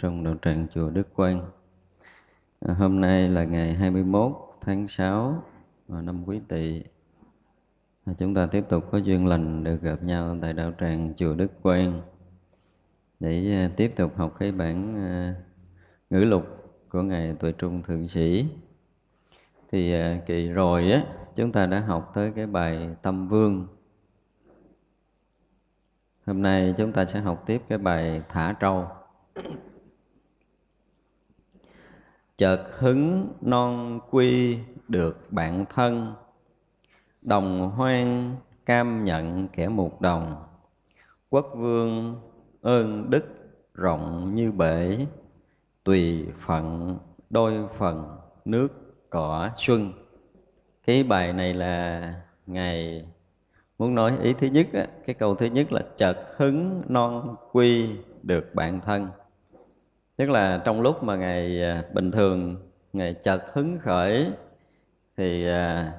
trong đạo tràng chùa Đức Quang. À, hôm nay là ngày 21 tháng 6 à, năm Quý Tỵ. À, chúng ta tiếp tục có duyên lành được gặp nhau tại đạo tràng chùa Đức Quang để à, tiếp tục học cái bản ngữ lục của ngài Tuệ Trung Thượng Sĩ thì à, kỳ rồi á chúng ta đã học tới cái bài tâm vương hôm nay chúng ta sẽ học tiếp cái bài thả trâu chợt hứng non quy được bạn thân. Đồng hoang cam nhận kẻ một đồng. Quốc vương ơn đức rộng như bể tùy phận đôi phần nước cỏ xuân. Cái bài này là ngày muốn nói ý thứ nhất á, cái câu thứ nhất là chợt hứng non quy được bạn thân tức là trong lúc mà ngài à, bình thường, ngài chợt hứng khởi, thì ngày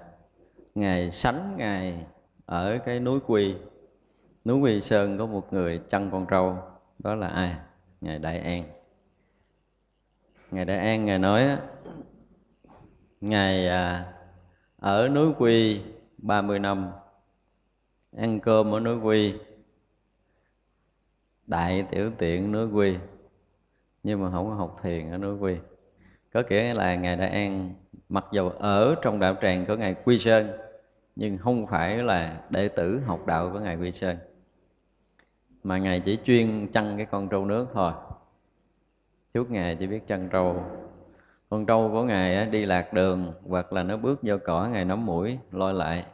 ngài sánh ngài ở cái núi quy. Núi quy sơn có một người chăn con trâu, đó là ai? Ngài đại an. Ngài đại an, ngài nói Ngài à, ở núi Quy 30 năm, Ăn cơm ở núi Quy, Đại tiểu tiện núi Quy. Nhưng mà không có học thiền ở núi Quy. Có nghĩa là Ngài đã ăn Mặc dù ở trong đạo tràng của Ngài Quy Sơn, Nhưng không phải là đệ tử học đạo của Ngài Quy Sơn. Mà Ngài chỉ chuyên chăn cái con trâu nước thôi. Trước ngài chỉ biết chăn trâu. Con trâu của ngài đi lạc đường, hoặc là nó bước vô cỏ, ngài nắm mũi lôi lại.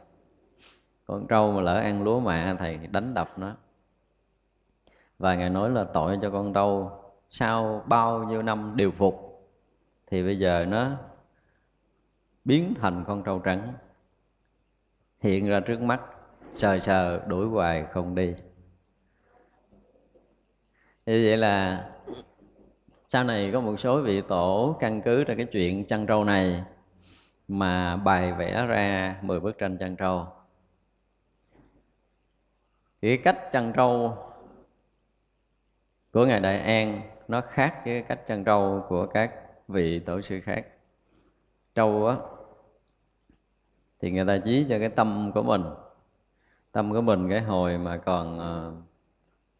Con trâu mà lỡ ăn lúa mạ thầy đánh đập nó. Và ngài nói là tội cho con trâu sau bao nhiêu năm điều phục, thì bây giờ nó biến thành con trâu trắng, hiện ra trước mắt, sờ sờ đuổi hoài không đi. Như vậy là sau này có một số vị tổ căn cứ ra cái chuyện chăn trâu này mà bài vẽ ra 10 bức tranh chăn trâu. Cái cách chăn trâu của ngài đại an nó khác với cách chăn trâu của các vị tổ sư khác. Trâu á thì người ta chí cho cái tâm của mình. Tâm của mình cái hồi mà còn uh,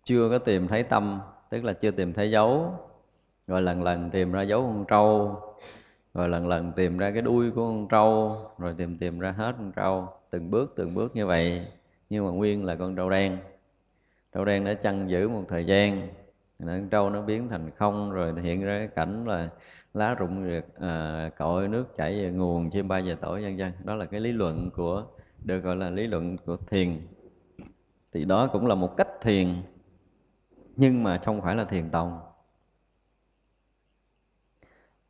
chưa có tìm thấy tâm tức là chưa tìm thấy dấu rồi lần lần tìm ra dấu con trâu rồi lần lần tìm ra cái đuôi của con trâu rồi tìm tìm ra hết con trâu từng bước từng bước như vậy. Nhưng mà nguyên là con trâu đen. Trâu đen đã chăn giữ một thời gian con trâu nó biến thành không rồi hiện ra cái cảnh là lá rụng rượt à, cội nước chảy về nguồn chim bay về tổ vân vân. Đó là cái lý luận của được gọi là lý luận của thiền. Thì đó cũng là một cách thiền nhưng mà không phải là thiền tông.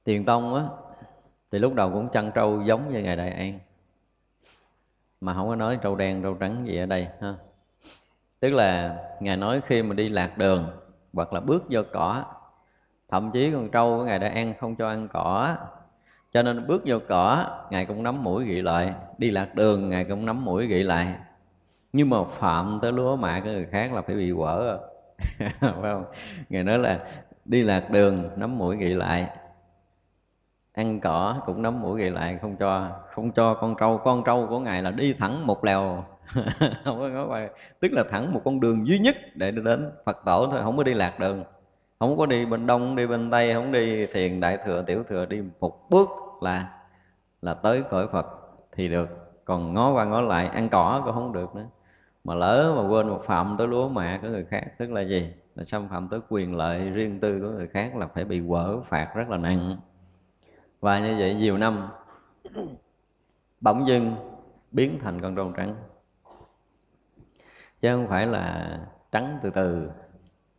Thiền tông á thì lúc đầu cũng chăn trâu giống như ngài đại an mà không có nói trâu đen trâu trắng gì ở đây ha. Tức là ngài nói khi mà đi lạc đường hoặc là bước vô cỏ. Thậm chí con trâu của ngài ăn không cho ăn cỏ. Cho nên bước vô cỏ, ngài cũng nắm mũi gị lại. Đi lạc đường, ngài cũng nắm mũi gị lại. Nhưng mà phạm tới lúa mạ của người khác là phải bị quở. Phải không? Ngài nói là đi lạc đường, nắm mũi gị lại. Ăn cỏ cũng nắm mũi gậy lại, không cho không cho con trâu. Con trâu của ngài là đi thẳng một lèo. không có ngó tức là thẳng một con đường duy nhất để đến phật tổ thôi, không có đi lạc đường. Không có đi bên đông, đi bên tây, không đi thiền đại thừa, tiểu thừa, đi một bước là là tới cõi phật thì được. Còn ngó qua ngó lại, ăn cỏ cũng không được nữa. Mà lỡ mà quên một phạm tới lúa mạ của người khác, tức là gì? Là xâm phạm tới quyền lợi riêng tư của người khác là phải bị quở phạt rất là nặng. Và như vậy nhiều năm, bỗng dưng biến thành con trâu trắng chứ không phải là trắng từ từ,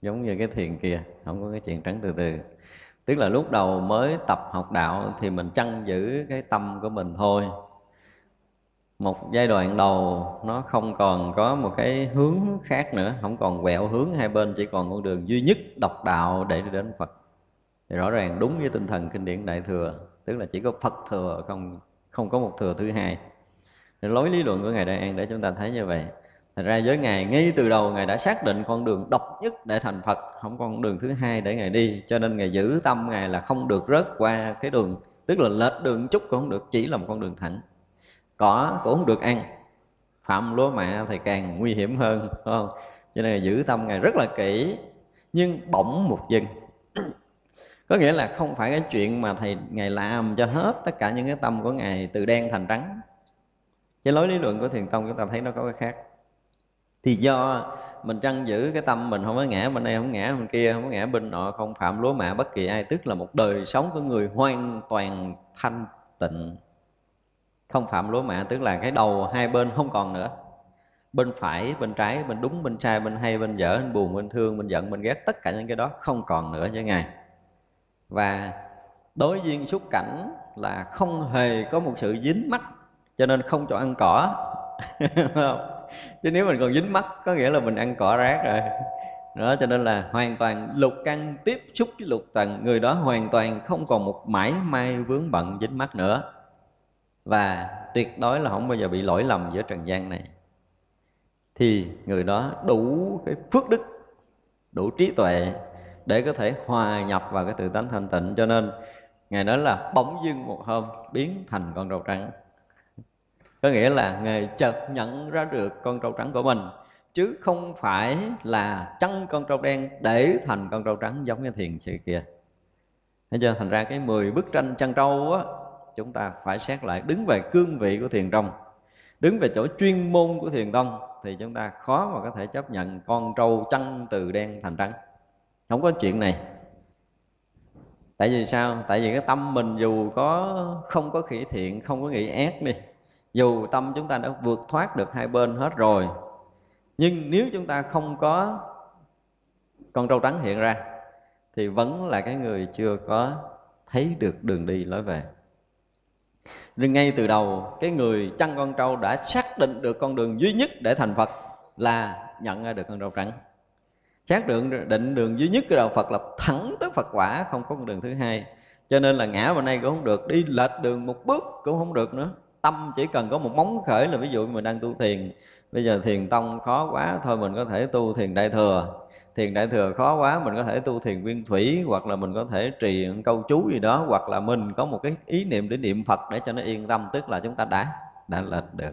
giống như cái thiền kia, không có cái chuyện trắng từ từ. Tức là lúc đầu mới tập học đạo thì mình chăn giữ cái tâm của mình thôi. Một giai đoạn đầu, nó không còn có một cái hướng khác nữa, không còn quẹo hướng hai bên, chỉ còn con đường duy nhất độc đạo để đi đến phật. Thì rõ ràng đúng với tinh thần kinh điển đại thừa, tức là chỉ có phật thừa, không không có một thừa thứ hai. Lối lý luận của ngài đại an để chúng ta thấy như vậy. Thật ra với Ngài ngay từ đầu Ngài đã xác định con đường độc nhất để thành Phật, Không có con đường thứ hai để Ngài đi. Cho nên Ngài giữ tâm Ngài là không được rớt qua cái đường, Tức là lệch đường chút cũng không được, Chỉ là một con đường thẳng. Cỏ cũng không được ăn, Phạm lúa mạ thì càng nguy hiểm hơn đúng không? Cho nên Ngài giữ tâm Ngài rất là kỹ, Nhưng bỗng một dừng. Có nghĩa là không phải cái chuyện mà thầy, ngài làm cho hết tất cả những cái tâm của ngài từ đen thành trắng. Cái lối lý luận của thiền tông chúng ta thấy nó có cái khác thì do mình trăn giữ cái tâm mình không có ngã bên đây, không ngã bên kia, không có ngã bên nọ, không phạm lúa mạ bất kỳ ai, tức là một đời sống của người hoàn toàn thanh tịnh. Không phạm lúa mạ tức là cái đầu hai bên không còn nữa. Bên phải, bên trái, bên đúng, bên sai, bên hay, bên dở, bên buồn, bên thương, bên giận, bên ghét, tất cả những cái đó không còn nữa với ngài. Và đối duyên xúc cảnh là không hề có một sự dính mắt cho nên không cho ăn cỏ. chứ nếu mình còn dính mắt, có nghĩa là mình ăn cỏ rác rồi. Đó, cho nên là hoàn toàn lục căn, tiếp xúc với lục tầng, người đó hoàn toàn không còn một mãi may vướng bận dính mắt nữa. Và tuyệt đối là không bao giờ bị lỗi lầm giữa trần gian này. Thì người đó đủ cái phước đức, đủ trí tuệ để có thể hòa nhập vào cái tự tánh thanh tịnh. Cho nên ngài nói là bỗng dưng một hôm biến thành con trâu trắng có nghĩa là ngài chợt nhận ra được con trâu trắng của mình, chứ không phải là chăn con trâu đen để thành con trâu trắng giống như thiền sư kia. Thấy chưa? Thành ra cái 10 bức tranh chăn trâu á, chúng ta phải xét lại đứng về cương vị của thiền tông. Đứng về chỗ chuyên môn của thiền tông thì chúng ta khó mà có thể chấp nhận con trâu chăn từ đen thành trắng. Không có chuyện này. Tại vì sao? Tại vì cái tâm mình dù có không có khỉ thiện, không có nghĩ ác đi dù tâm chúng ta đã vượt thoát được hai bên hết rồi, nhưng nếu chúng ta không có con trâu trắng hiện ra, thì vẫn là cái người chưa có thấy được đường đi lối về. Nhưng ngay từ đầu, cái người chăn con trâu đã xác định được con đường duy nhất để thành phật là nhận ra được con trâu trắng. Xác định định đường duy nhất của đạo phật là thẳng tới phật quả, không có con đường thứ hai. Cho nên là ngã vào nay cũng không được, đi lệch đường một bước cũng không được nữa tâm, chỉ cần có một móng khởi là ví dụ mình đang tu thiền, bây giờ thiền tông khó quá, thôi mình có thể tu thiền đại thừa. Thiền đại thừa khó quá, mình có thể tu thiền viên thủy, hoặc là mình có thể trì câu chú gì đó, hoặc là mình có một cái ý niệm để niệm phật để cho nó yên tâm, tức là chúng ta đã đã lệch được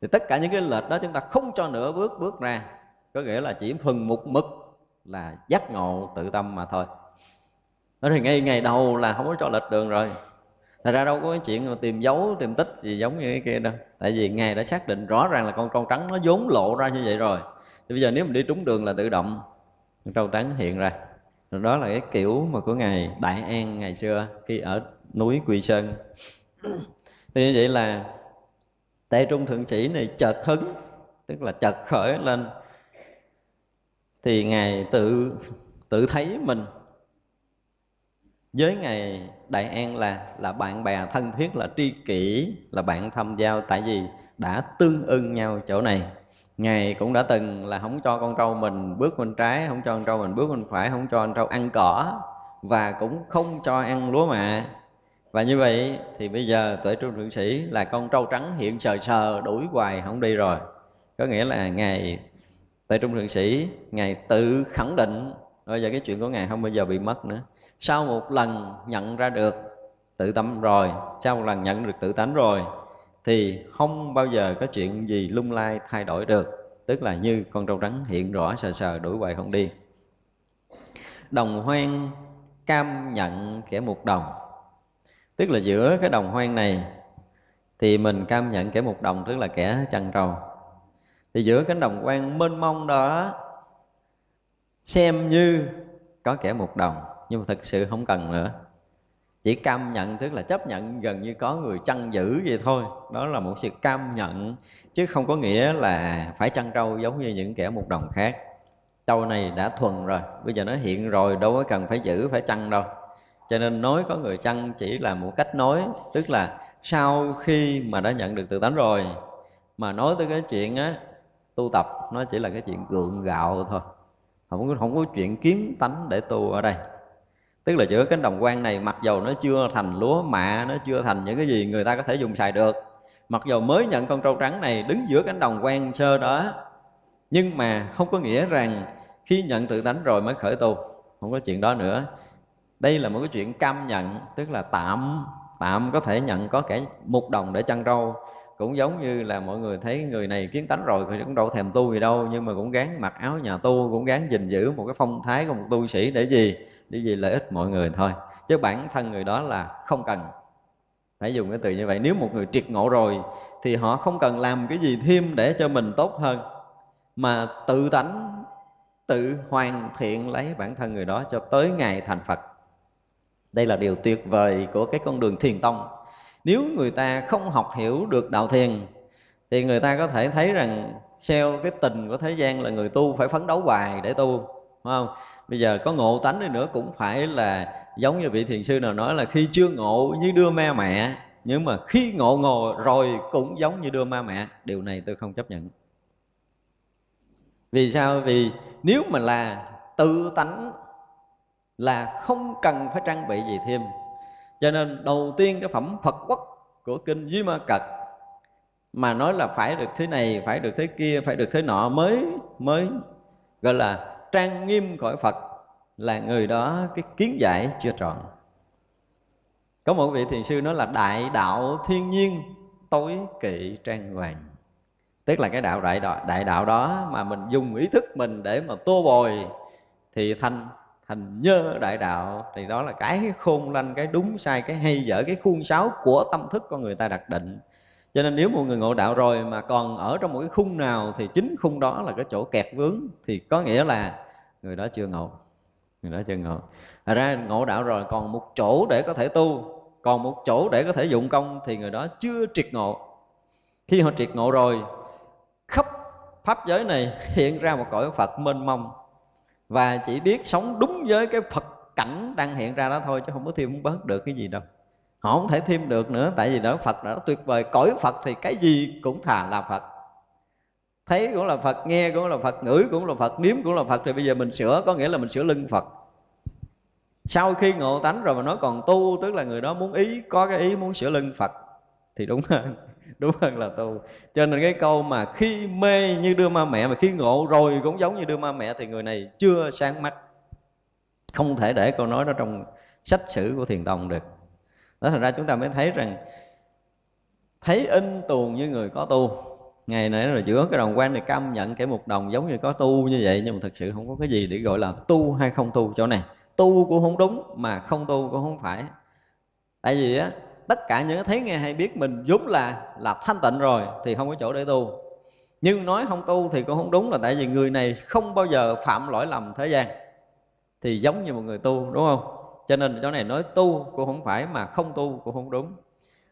thì tất cả những cái lệch đó chúng ta không cho nửa bước bước ra, có nghĩa là chỉ phần một mực là giác ngộ tự tâm mà thôi. Nói thì ngay ngày đầu là không có cho lệch đường rồi. Thật ra đâu có cái chuyện mà tìm dấu, tìm tích gì giống như cái kia đâu. Tại vì Ngài đã xác định rõ ràng là con trâu trắng nó vốn lộ ra như vậy rồi. Thì bây giờ nếu mình đi trúng đường là tự động Con trâu trắng hiện ra. Rồi Đó là cái kiểu mà của Ngài Đại An ngày xưa khi ở núi Quỳ Sơn. Thì như vậy là Tệ Trung Thượng Chỉ này chợt hứng Tức là chợt khởi lên. Thì Ngài tự tự thấy mình với ngài đại an là là bạn bè thân thiết, là tri kỷ, là bạn thâm giao, tại vì đã tương ưng nhau chỗ này. Ngài cũng đã từng là không cho con trâu mình bước bên trái, không cho con trâu mình bước bên phải, không cho con trâu ăn cỏ và cũng không cho ăn lúa mạ. Và như vậy thì bây giờ tuệ trung thượng sĩ là con trâu trắng hiện sờ sờ đuổi hoài không đi rồi. Có nghĩa là ngài, tuổi trung thượng sĩ, ngài tự khẳng định bây giờ cái chuyện của ngài không bao giờ bị mất nữa sau một lần nhận ra được tự tâm rồi, sau một lần nhận được tự tánh rồi, thì không bao giờ có chuyện gì lung lai thay đổi được. Tức là như con trâu trắng hiện rõ sờ sờ đuổi hoài không đi. Đồng hoang cam nhận kẻ một đồng. Tức là giữa cái đồng hoang này thì mình cam nhận kẻ một đồng, tức là kẻ chăn trâu thì giữa cánh đồng quan mênh mông đó, xem như có kẻ một đồng nhưng mà thực sự không cần nữa. Chỉ cam nhận, tức là chấp nhận gần như có người chăn giữ vậy thôi. Đó là một sự cam nhận, chứ không có nghĩa là phải chăn trâu giống như những kẻ một đồng khác. Trâu này đã thuần rồi, bây giờ nó hiện rồi, đâu có cần phải giữ, phải chăn đâu. Cho nên nói có người chăn chỉ là một cách nói, tức là sau khi mà đã nhận được tự tánh rồi, mà nói tới cái chuyện á, tu tập, nó chỉ là cái chuyện gượng gạo thôi. Không có không có chuyện kiến tánh để tu ở đây tức là giữa cánh đồng quan này mặc dầu nó chưa thành lúa mạ, nó chưa thành những cái gì người ta có thể dùng xài được, mặc dầu mới nhận con trâu trắng này đứng giữa cánh đồng quan sơ đó, nhưng mà không có nghĩa rằng khi nhận tự tánh rồi mới khởi tu. Không có chuyện đó nữa. Đây là một cái chuyện cam nhận, tức là tạm tạm có thể nhận có kẻ một đồng để chăn trâu. Cũng giống như là mọi người thấy người này kiến tánh rồi thì cũng đâu thèm tu gì đâu, nhưng mà cũng gán mặc áo nhà tu, cũng gán gìn giữ một cái phong thái của một tu sĩ để gì? Để vì lợi ích mọi người thôi. Chứ bản thân người đó là không cần. Phải dùng cái từ như vậy. Nếu một người triệt ngộ rồi, thì họ không cần làm cái gì thêm để cho mình tốt hơn. Mà tự tánh, tự hoàn thiện lấy bản thân người đó cho tới ngày thành phật. Đây là điều tuyệt vời của cái con đường thiền tông. Nếu người ta không học hiểu được đạo thiền, thì người ta có thể thấy rằng theo cái tình của thế gian là người tu phải phấn đấu hoài để tu, phải không? Bây giờ có ngộ tánh đi nữa cũng phải là giống như vị thiền sư nào nói là khi chưa ngộ như đưa ma mẹ nhưng mà khi ngộ ngộ rồi cũng giống như đưa ma mẹ. Điều này tôi không chấp nhận. Vì sao? Vì nếu mà là tự tánh là không cần phải trang bị gì thêm. Cho nên đầu tiên cái phẩm Phật quốc của kinh Duy Ma Cật mà nói là phải được thế này, phải được thế kia, phải được thế nọ mới mới gọi là trang nghiêm cõi Phật là người đó cái kiến giải chưa trọn. Có một vị thiền sư nói là đại đạo thiên nhiên tối kỵ trang hoàng. Tức là cái đạo đại đạo, đại đạo đó mà mình dùng ý thức mình để mà tô bồi thì thành thành nhơ đại đạo thì đó là cái khôn lanh cái đúng sai cái hay dở cái khuôn sáo của tâm thức con người ta đặt định cho nên nếu một người ngộ đạo rồi mà còn ở trong một cái khung nào thì chính khung đó là cái chỗ kẹt vướng thì có nghĩa là người đó chưa ngộ. Người đó chưa ngộ. Thật ra ngộ đạo rồi, còn một chỗ để có thể tu, còn một chỗ để có thể dụng công thì người đó chưa triệt ngộ. Khi họ triệt ngộ rồi, khắp pháp giới này hiện ra một cõi phật mênh mông. Và chỉ biết sống đúng với cái phật cảnh đang hiện ra đó thôi, chứ không có thêm không bớt được cái gì đâu. Họ không thể thêm được nữa, tại vì đó phật đã tuyệt vời. Cõi phật thì cái gì cũng thà là phật thấy cũng là phật, nghe cũng là phật, ngửi cũng là phật, nếm cũng là phật. Thì bây giờ mình sửa, có nghĩa là mình sửa lưng phật. Sau khi ngộ tánh rồi mà nói còn tu, tức là người đó muốn ý, có cái ý muốn sửa lưng phật, thì đúng hơn đúng hơn là tu. Cho nên cái câu mà khi mê như đưa ma mẹ, mà khi ngộ rồi cũng giống như đưa ma mẹ, thì người này chưa sáng mắt. Không thể để câu nói đó trong sách sử của thiền tông được. Đó, thành ra chúng ta mới thấy rằng, thấy in tuồng như người có tu ngày nãy là giữa cái đồng quan này cam nhận kẻ một đồng giống như có tu như vậy, nhưng mà thực sự không có cái gì để gọi là tu hay không tu chỗ này. Tu cũng không đúng mà không tu cũng không phải. Tại vì á, tất cả những thấy nghe hay biết mình vốn là là thanh tịnh rồi thì không có chỗ để tu. Nhưng nói không tu thì cũng không đúng là tại vì người này không bao giờ phạm lỗi lầm thế gian. Thì giống như một người tu, đúng không? Cho nên chỗ này nói tu cũng không phải mà không tu cũng không đúng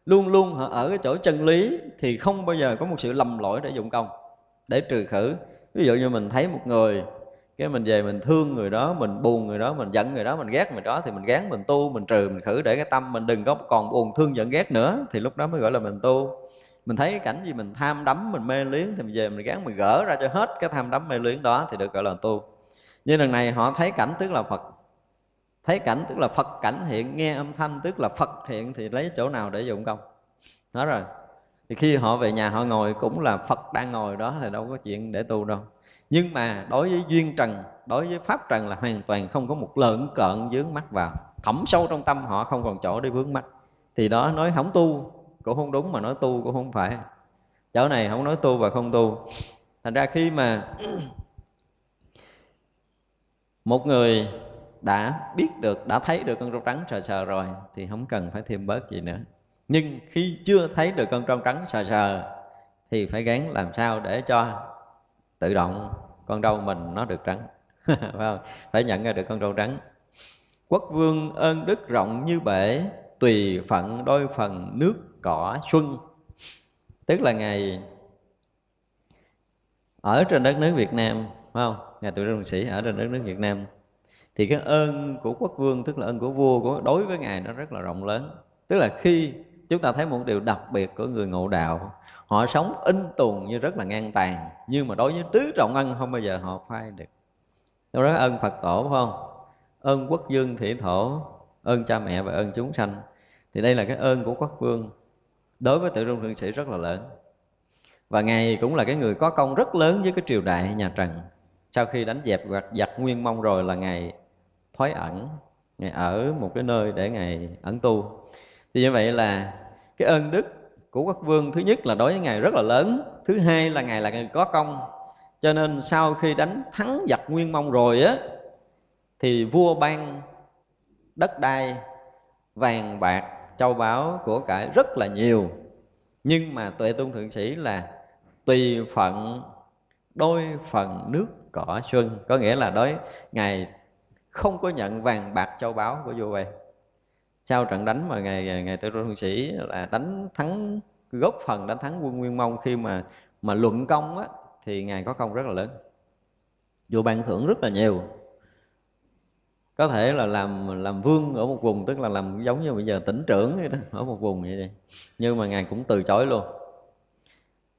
luôn luôn họ ở cái chỗ chân lý thì không bao giờ có một sự lầm lỗi để dụng công, để trừ khử. Ví dụ như mình thấy một người, cái mình về mình thương người đó, mình buồn người đó, mình giận người đó, mình ghét người đó thì mình gán, mình tu, mình trừ, mình khử để cái tâm mình đừng có còn buồn thương giận ghét nữa thì lúc đó mới gọi là mình tu. Mình thấy cảnh gì mình tham đắm, mình mê luyến thì mình về mình gán, mình gỡ ra cho hết cái tham đắm, mê luyến đó thì được gọi là tu. Như lần này họ thấy cảnh tức là phật thấy cảnh tức là phật cảnh hiện, nghe âm thanh tức là phật hiện thì lấy chỗ nào để dụng công? Đó rồi. Thì khi họ về nhà họ ngồi cũng là phật đang ngồi đó thì đâu có chuyện để tu đâu. Nhưng mà đối với duyên trần, đối với pháp trần là hoàn toàn không có một lợn cợn dướng mắt vào. Thẩm sâu trong tâm họ không còn chỗ để vướng mắt. Thì đó nói không tu, cũng không đúng mà nói tu cũng không phải. Chỗ này không nói tu và không tu. Thành ra khi mà một người đã biết được, đã thấy được con trâu trắng sờ sờ rồi, thì không cần phải thêm bớt gì nữa. Nhưng khi chưa thấy được con trâu trắng sờ sờ thì phải gắng làm sao để cho tự động con trâu mình nó được trắng. Phải không? Phải nhận ra được con trâu trắng. Quốc vương ơn đức rộng như bể, tùy phận đôi phần nước cỏ xuân. Tức là ngày ở trên đất nước Việt Nam, phải không? Ngài tuổi trung sĩ ở trên đất nước Việt Nam thì cái ơn của quốc vương, tức là ơn của vua, của đối với ngài nó rất là rộng lớn. Tức là khi chúng ta thấy một điều đặc biệt của người ngộ đạo, họ sống in tùn như rất là ngang tàn, nhưng mà đối với tứ trọng ân không bao giờ họ phai được. Đó đó ơn phật tổ, phải không? Ơn quốc dương thị thổ, ơn cha mẹ và ơn chúng sanh. Thì đây là cái ơn của quốc vương, đối với tự trung thượng sĩ rất là lớn. Và ngài cũng là cái người có công rất lớn với cái triều đại nhà trần. Sau khi đánh dẹp hoặc giặc nguyên mông rồi là ngài thoái ẩn, ngài ở một cái nơi để ngài ẩn tu. Thì như vậy là cái ơn đức của quốc vương thứ nhất là đối với ngài rất là lớn, thứ hai là ngài là người có công. Cho nên sau khi đánh thắng giặc nguyên mông rồi á, thì vua ban đất đai, vàng bạc, châu báu của cải rất là nhiều. Nhưng mà tuệ tôn thượng sĩ là tùy phận, đôi phần nước cỏ xuân. Có nghĩa là đối ngài không có nhận vàng bạc châu báu của vua vậy sau trận đánh mà ngài ngài tự thượng sĩ là đánh thắng, góp phần đánh thắng quân nguyên mông khi mà mà luận công á, thì ngài có công rất là lớn. Vua ban thưởng rất là nhiều. Có thể là làm làm vương ở một vùng, tức là làm giống như bây giờ tỉnh trưởng vậy đó, ở một vùng vậy đi. Nhưng mà ngài cũng từ chối luôn.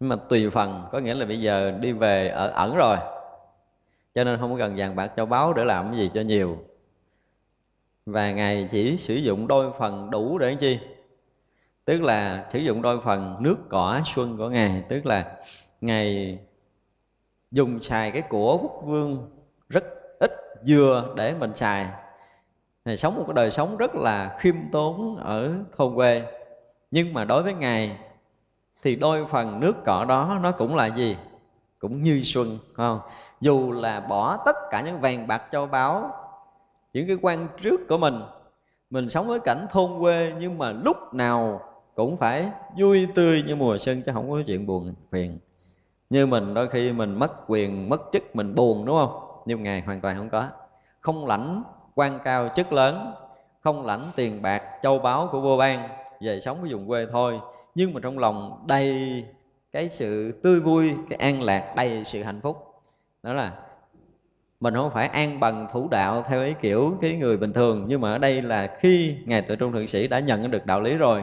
Nhưng mà tùy phần, có nghĩa là bây giờ đi về ở ẩn rồi cho nên không cần vàng bạc cho báo để làm cái gì cho nhiều. Và ngài chỉ sử dụng đôi phần đủ để chi? Tức là sử dụng đôi phần nước cỏ xuân của ngài. Tức là ngài dùng xài cái của quốc vương rất ít vừa để mình xài. Ngài sống một cái đời sống rất là khiêm tốn ở thôn quê. Nhưng mà đối với ngài thì đôi phần nước cỏ đó nó cũng là gì? Cũng như xuân không? Dù là bỏ tất cả những vàng bạc châu báu, những cái quan trước của mình mình sống với cảnh thôn quê nhưng mà lúc nào cũng phải vui tươi như mùa xuân chứ không có chuyện buồn phiền. Như mình đôi khi mình mất quyền, mất chức, mình buồn, đúng không? Nhưng ngài hoàn toàn không có. Không lãnh quan cao chức lớn, không lãnh tiền bạc châu báu của vua ban về sống với vùng quê thôi. Nhưng mà trong lòng đầy cái sự tươi vui, cái an lạc, đầy sự hạnh phúc đó là mình không phải an bằng thủ đạo theo ý kiểu cái người bình thường, nhưng mà ở đây là khi ngài tự trung thượng sĩ đã nhận được đạo lý rồi,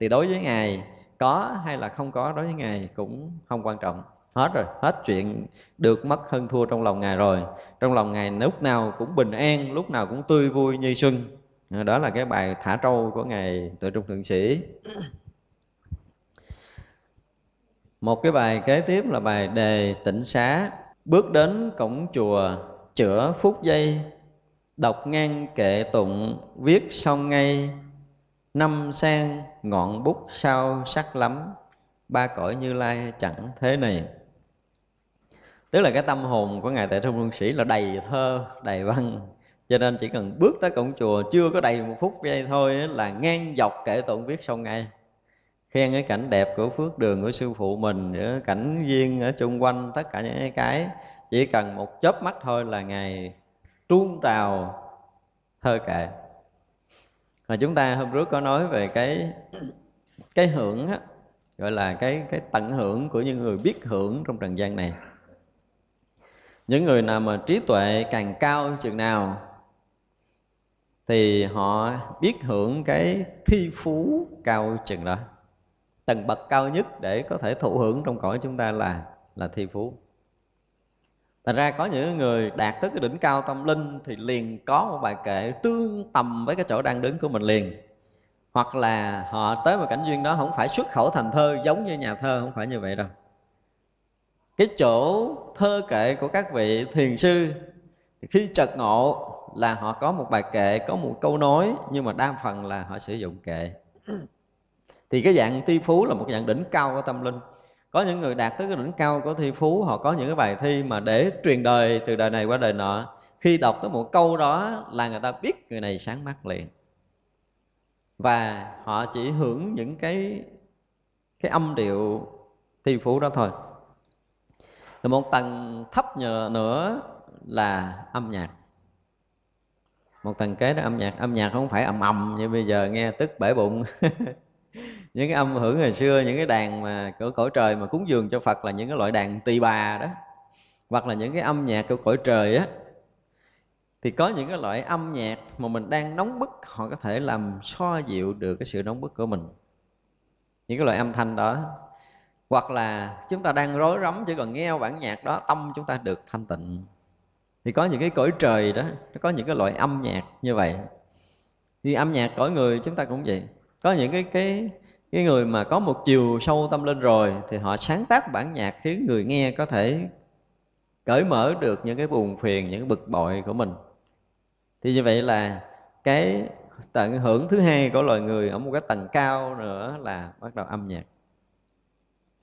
thì đối với ngài có hay là không có đối với ngài cũng không quan trọng. Hết rồi, hết chuyện được mất hơn thua trong lòng ngài rồi. Trong lòng ngài lúc nào cũng bình an, lúc nào cũng tươi vui như xuân. Đó là cái bài thả trâu của ngài tự trung thượng sĩ. Một cái bài kế tiếp là bài đề tịnh xá bước đến cổng chùa, chữa phút giây, đọc ngang kệ tụng, viết xong ngay, năm sen ngọn bút sao sắc lắm, ba cõi như lai chẳng thế này. Tức là cái tâm hồn của ngài Tệ trung luân sĩ là đầy thơ, đầy văn. Cho nên chỉ cần bước tới cổng chùa, chưa có đầy một phút giây thôi là ngang dọc kệ tụng viết xong ngay khen cái cảnh đẹp của phước đường của sư phụ mình nữa cảnh duyên ở chung quanh, tất cả những cái. Chỉ cần một chớp mắt thôi là ngày tuôn trào thơ kệ. Mà chúng ta hôm trước có nói về cái cái hưởng á, gọi là cái cái tận hưởng của những người biết hưởng trong trần gian này. Những người nào mà trí tuệ càng cao chừng nào, thì họ biết hưởng cái thi phú cao chừng đó tầng bậc cao nhất để có thể thụ hưởng trong cõi chúng ta là là thi phú. Thành ra có những người đạt tới cái đỉnh cao tâm linh thì liền có một bài kệ tương tầm với cái chỗ đang đứng của mình liền. Hoặc là họ tới một cảnh duyên đó không phải xuất khẩu thành thơ giống như nhà thơ, không phải như vậy đâu. Cái chỗ thơ kệ của các vị thiền sư khi chợt ngộ là họ có một bài kệ, có một câu nói nhưng mà đa phần là họ sử dụng kệ. thì cái dạng thi phú là một dạng đỉnh cao của tâm linh. Có những người đạt tới cái đỉnh cao của thi phú, họ có những cái bài thi mà để truyền đời từ đời này qua đời nọ. Khi đọc tới một câu đó là người ta biết người này sáng mắt liền. Và họ chỉ hưởng những cái cái âm điệu thi phú đó thôi. Rồi một tầng thấp nữa là âm nhạc. Một tầng kế đó âm nhạc. Âm nhạc không phải ầm ầm như bây giờ, nghe tức bể bụng. những cái âm hưởng ngày xưa, những cái đàn mà của cõi trời mà cúng dường cho phật là những cái loại đàn tỳ bà đó. Hoặc là những cái âm nhạc của cõi trời á. Thì có những cái loại âm nhạc mà mình đang nóng bức, họ có thể làm so dịu được cái sự nóng bức của mình. Những cái loại âm thanh đó. Hoặc là chúng ta đang rối rắm chỉ cần nghe bản nhạc đó, tâm chúng ta được thanh tịnh. Thì có những cái cõi trời đó, nó có những cái loại âm nhạc như vậy. Thì âm nhạc cõi người chúng ta cũng vậy. Có những cái cái cái người mà có một chiều sâu tâm linh rồi thì họ sáng tác bản nhạc khiến người nghe có thể cởi mở được những cái buồn phiền, những cái bực bội của mình. Thì như vậy là cái tận hưởng thứ hai của loài người ở một cái tầng cao nữa là bắt đầu âm nhạc.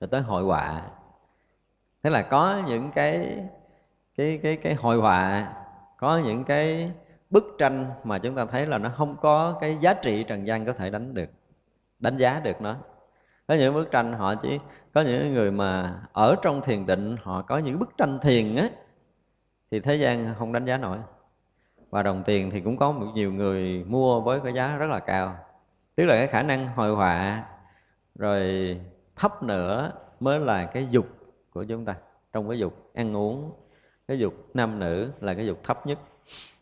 Rồi tới hội họa. Thế là có những cái cái cái cái hội họa, có những cái bức tranh mà chúng ta thấy là nó không có cái giá trị trần gian có thể đánh được đánh giá được nó. Có những bức tranh họ chỉ, có những người mà ở trong thiền định, họ có những bức tranh thiền á, thì thế gian không đánh giá nổi. Và đồng tiền thì cũng có một nhiều người mua với cái giá rất là cao. Tức là cái khả năng hội họa, rồi thấp nữa mới là cái dục của chúng ta, trong cái dục ăn uống, cái dục nam nữ là cái dục thấp nhất.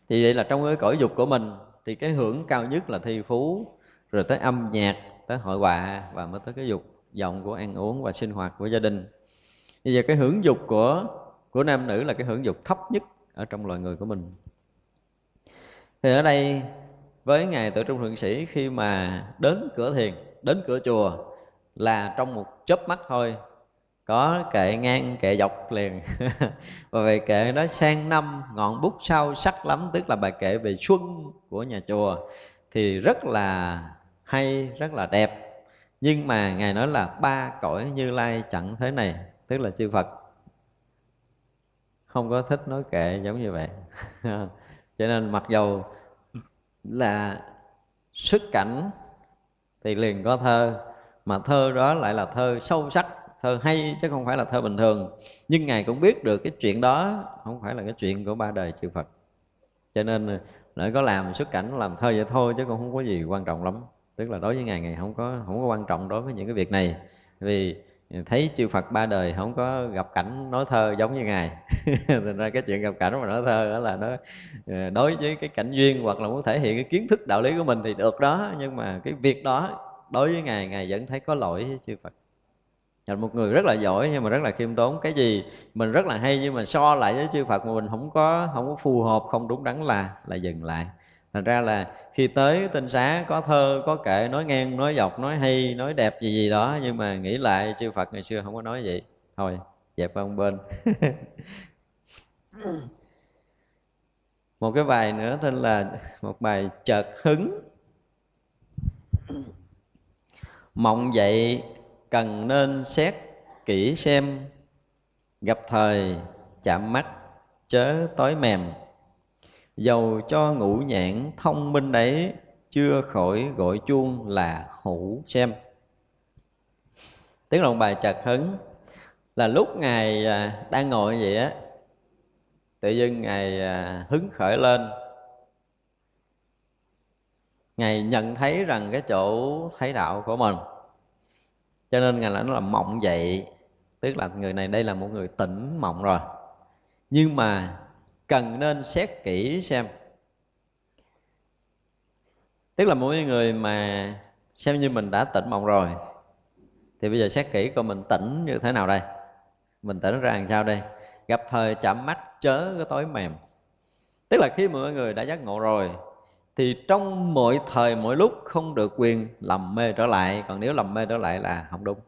Thì vậy là trong cái cõi dục của mình, thì cái hưởng cao nhất là thi phú, rồi tới âm nhạc tới hội họa và mới tới cái dục vọng của ăn uống và sinh hoạt của gia đình. Bây giờ cái hưởng dục của của nam nữ là cái hưởng dục thấp nhất ở trong loài người của mình. Thì ở đây, với ngài tự trung thượng sĩ, khi mà đến cửa thiền, đến cửa chùa là trong một chớp mắt thôi, có kệ ngang, kệ dọc liền. Và về kệ đó sang năm, ngọn bút sau sắc lắm, tức là bài kệ về xuân của nhà chùa. Thì rất là hay, rất là đẹp. Nhưng mà ngài nói là ba cõi như lai chẳng thế này, tức là chư phật. Không có thích nói kệ giống như vậy. Cho nên mặc dầu là xuất cảnh thì liền có thơ, mà thơ đó lại là thơ sâu sắc, thơ hay chứ không phải là thơ bình thường. Nhưng ngài cũng biết được cái chuyện đó, không phải là cái chuyện của ba đời chư phật. Cho nên ờ, lại có làm xuất cảnh làm thơ vậy thôi chứ cũng không có gì quan trọng lắm tức là đối với ngài ngài không có không có quan trọng đối với những cái việc này. Vì thấy chư Phật ba đời không có gặp cảnh nói thơ giống như ngài. Thành ra cái chuyện gặp cảnh mà nói thơ đó là nó ờ, đối với cái cảnh duyên hoặc là muốn thể hiện cái kiến thức đạo lý của mình thì được đó. Nhưng mà cái việc đó đối với ngài ngài vẫn thấy có lỗi với chư Phật. Là một người rất là giỏi nhưng mà rất là khiêm tốn. Cái gì mình rất là hay nhưng mà so lại với chư Phật mà mình không có không có phù hợp, không đúng đắn là là dừng lại thành ra là khi tới tinh xá có thơ, có kệ, nói ngang, nói dọc, nói hay, nói đẹp gì gì đó, nhưng mà nghĩ lại chư phật ngày xưa không có nói vậy. Thôi, dẹp qua một bên. Một cái bài nữa tên là, một bài chợt hứng. Mộng dậy, cần nên xét kỹ xem. Gặp thời, chạm mắt, chớ tối mềm Dầu cho ngũ nhãn thông minh đấy Chưa khỏi gọi chuông là hữu xem. Tiếng lòng bài chặt hứng Là lúc Ngài à, đang ngồi vậy á, Tự dưng Ngài à, hứng khởi lên. Ngài nhận thấy rằng cái chỗ thấy đạo của mình. Cho nên Ngài nói là mộng dậy, Tức là người này đây là một người tỉnh mộng rồi. Nhưng mà cần nên xét kỹ xem. Tức là mỗi người mà xem như mình đã tỉnh mộng rồi, thì bây giờ xét kỹ coi mình tỉnh như thế nào đây. Mình tỉnh ra làm sao đây? Gặp thời chạm mắt chớ cái tối mềm. Tức là khi mọi người đã giác ngộ rồi, thì trong mọi thời, mọi lúc không được quyền lầm mê trở lại. Còn nếu lầm mê trở lại là không đúng.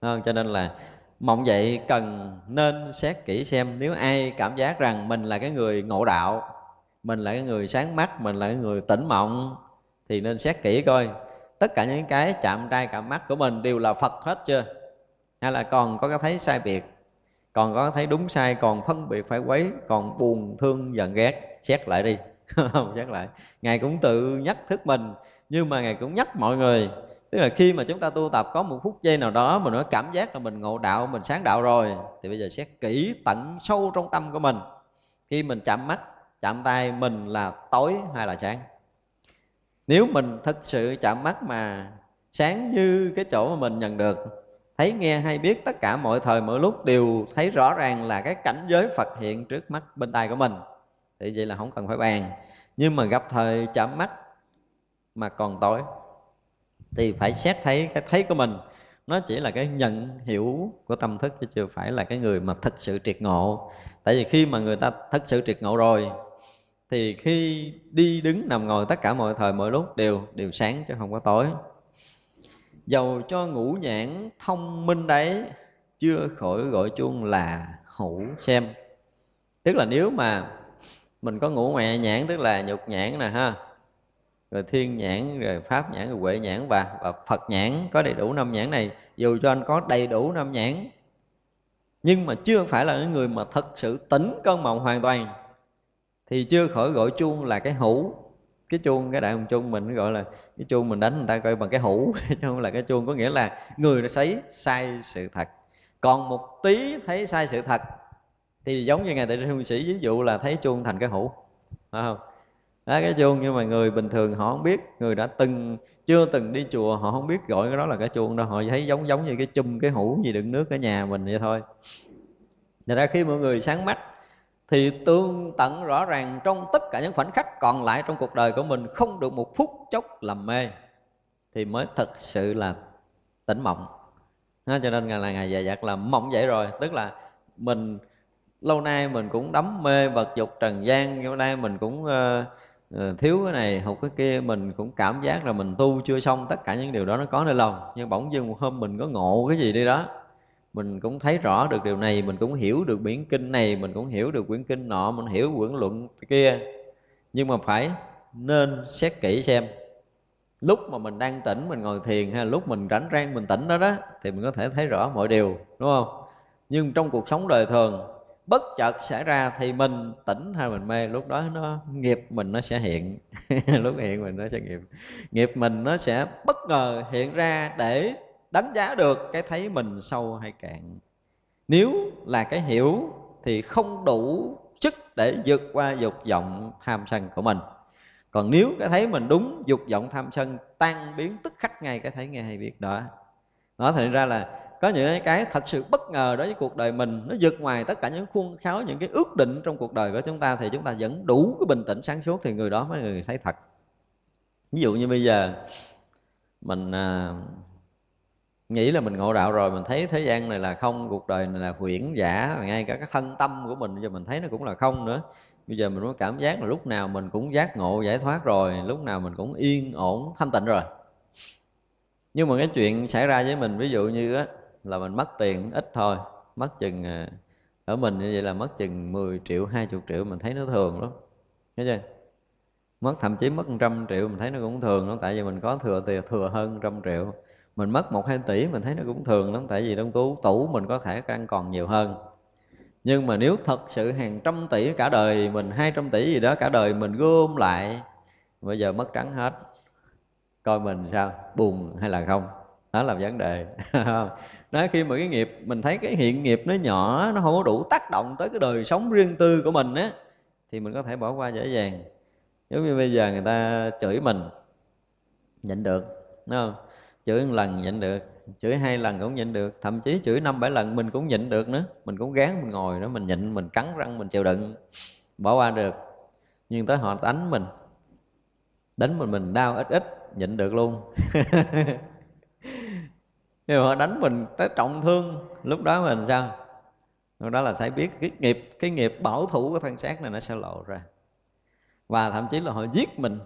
Không? cho nên là mộng vậy cần nên xét kỹ xem nếu ai cảm giác rằng mình là cái người ngộ đạo, mình là cái người sáng mắt, mình là cái người tỉnh mộng, thì nên xét kỹ coi. Tất cả những cái chạm trai cảm mắt của mình đều là phật hết chưa? Hay là còn có cái thấy sai biệt? Còn có thấy đúng sai, còn phân biệt phải quấy, còn buồn, thương, giận, ghét, xét lại đi. Xét lại. Ngài cũng tự nhắc thức mình, nhưng mà ngài cũng nhắc mọi người tức là khi mà chúng ta tu tập có một phút giây nào đó mình nói cảm giác là mình ngộ đạo, mình sáng đạo rồi, thì bây giờ xét kỹ tận sâu trong tâm của mình. Khi mình chạm mắt, chạm tay mình là tối hay là sáng? Nếu mình thực sự chạm mắt mà sáng như cái chỗ mà mình nhận được, thấy nghe hay biết tất cả mọi thời mọi lúc đều thấy rõ ràng là cái cảnh giới Phật hiện trước mắt bên tay của mình, thì vậy là không cần phải bàn. Nhưng mà gặp thời chạm mắt mà còn tối thì phải xét thấy cái thấy của mình. Nó chỉ là cái nhận hiểu của tâm thức chứ chưa phải là cái người mà thật sự triệt ngộ. Tại vì khi mà người ta thật sự triệt ngộ rồi, thì khi đi đứng nằm ngồi tất cả mọi thời, mọi lúc đều đều sáng chứ không có tối. Dầu cho ngũ nhãn thông minh đấy, chưa khỏi gọi chuông là hữu xem. Tức là nếu mà mình có ngũ ngoại nhãn, tức là nhục nhãn nè ha rồi thiên nhãn, rồi pháp nhãn, rồi huệ nhãn và và phật nhãn, có đầy đủ năm nhãn này. Dù cho anh có đầy đủ năm nhãn, nhưng mà chưa phải là những người mà thật sự tỉnh cơn mộng hoàn toàn, thì chưa khỏi gọi chuông là cái hữu cái chuông, cái đại hồng chuông mình gọi là, cái chuông mình đánh người ta coi bằng cái hữu chứ không là cái chuông có nghĩa là người nó thấy sai sự thật. Còn một tí thấy sai sự thật, thì giống như ngài đại sư sĩ ví dụ là thấy chuông thành cái hữu phải không? Đó, cái chuông nhưng mà người bình thường họ không biết. Người đã từng chưa từng đi chùa họ không biết gọi cái đó là cái chuông đâu. Họ thấy giống giống như cái chum cái hũ gì đựng nước ở nhà mình vậy thôi. Thật ra khi mọi người sáng mắt thì tương tận rõ ràng trong tất cả những khoảnh khắc còn lại trong cuộc đời của mình không được một phút chốc làm mê thì mới thật sự là tỉnh mộng. Đó, cho nên ngày là ngày dài dặt là mộng vậy rồi. Tức là mình lâu nay mình cũng đắm mê vật dục trần gian lâu nay mình cũng uh, Ờ, thiếu cái này hụt cái kia, mình cũng cảm giác là mình tu chưa xong tất cả những điều đó nó có nơi lòng. Nhưng bỗng dưng một hôm mình có ngộ cái gì đi đó, mình cũng thấy rõ được điều này, mình cũng hiểu được biển kinh này, mình cũng hiểu được quyển kinh nọ, mình hiểu quyển luận kia. Nhưng mà phải nên xét kỹ xem, lúc mà mình đang tỉnh, mình ngồi thiền hay lúc mình rảnh rang mình tỉnh đó đó, thì mình có thể thấy rõ mọi điều, đúng không? Nhưng trong cuộc sống đời thường bất chợt xảy ra thì mình tỉnh hay mình mê, lúc đó nó nghiệp mình nó sẽ hiện. Lúc hiện mình nó sẽ nghiệp. Nghiệp mình nó sẽ bất ngờ hiện ra để đánh giá được cái thấy mình sâu hay cạn. Nếu là cái hiểu thì không đủ chức để vượt qua dục vọng tham sân của mình. Còn nếu cái thấy mình đúng, dục vọng tham sân tan biến tức khắc ngay cái thấy nghe hay biết đó. Nó thành ra là có những cái thật sự bất ngờ đối với cuộc đời mình. Nó vượt ngoài tất cả những khuôn kháo những cái ước định trong cuộc đời của chúng ta thì chúng ta vẫn đủ cái bình tĩnh sáng suốt thì người đó mới người thấy thật. Ví dụ như bây giờ mình à, nghĩ là mình ngộ đạo rồi mình thấy thế gian này là không cuộc đời này là huyễn giả ngay cả cái thân tâm của mình giờ mình thấy nó cũng là không nữa. Bây giờ mình có cảm giác là lúc nào mình cũng giác ngộ giải thoát rồi lúc nào mình cũng yên ổn thanh tịnh rồi. Nhưng mà cái chuyện xảy ra với mình ví dụ như á là mình mất tiền ít thôi, mất chừng ờ, ở mình như vậy là mất chừng 10 triệu 20 triệu mình thấy nó thường lắm. Thấy chưa? Mất thậm chí mất trăm triệu mình thấy nó cũng thường lắm, tại vì mình có thừa tiền, thừa hơn trăm triệu. Mình mất một hai tỷ mình thấy nó cũng thường lắm, tại vì trong tú tủ mình có thể ăn còn nhiều hơn. Nhưng mà nếu thật sự hàng trăm tỷ cả đời, mình hai trăm tỷ gì đó cả đời mình gom lại, bây giờ mất trắng hết. Coi mình sao, buồn hay là không? Đó là vấn đề. đó khi mà cái nghiệp, mình thấy cái hiện nghiệp nó nhỏ, nó không có đủ tác động tới cái đời sống riêng tư của mình á, thì mình có thể bỏ qua dễ dàng. Giống như bây giờ người ta chửi mình, nhịn được, đúng không? Chửi một lần nhịn được, chửi hai lần cũng nhịn được, thậm chí chửi năm bảy lần mình cũng nhịn được nữa. Mình cũng gán, mình ngồi đó, mình nhịn, mình cắn răng, mình chịu đựng, bỏ qua được. Nhưng tới họ đánh mình đánh mình mình đau ít ít, nhịn được luôn. nhưng mà họ đánh mình tới trọng thương, lúc đó mình sao? Lúc đó là phải biết cái nghiệp cái nghiệp bảo thủ của thân xác này nó sẽ lộ ra. Và thậm chí là họ giết mình.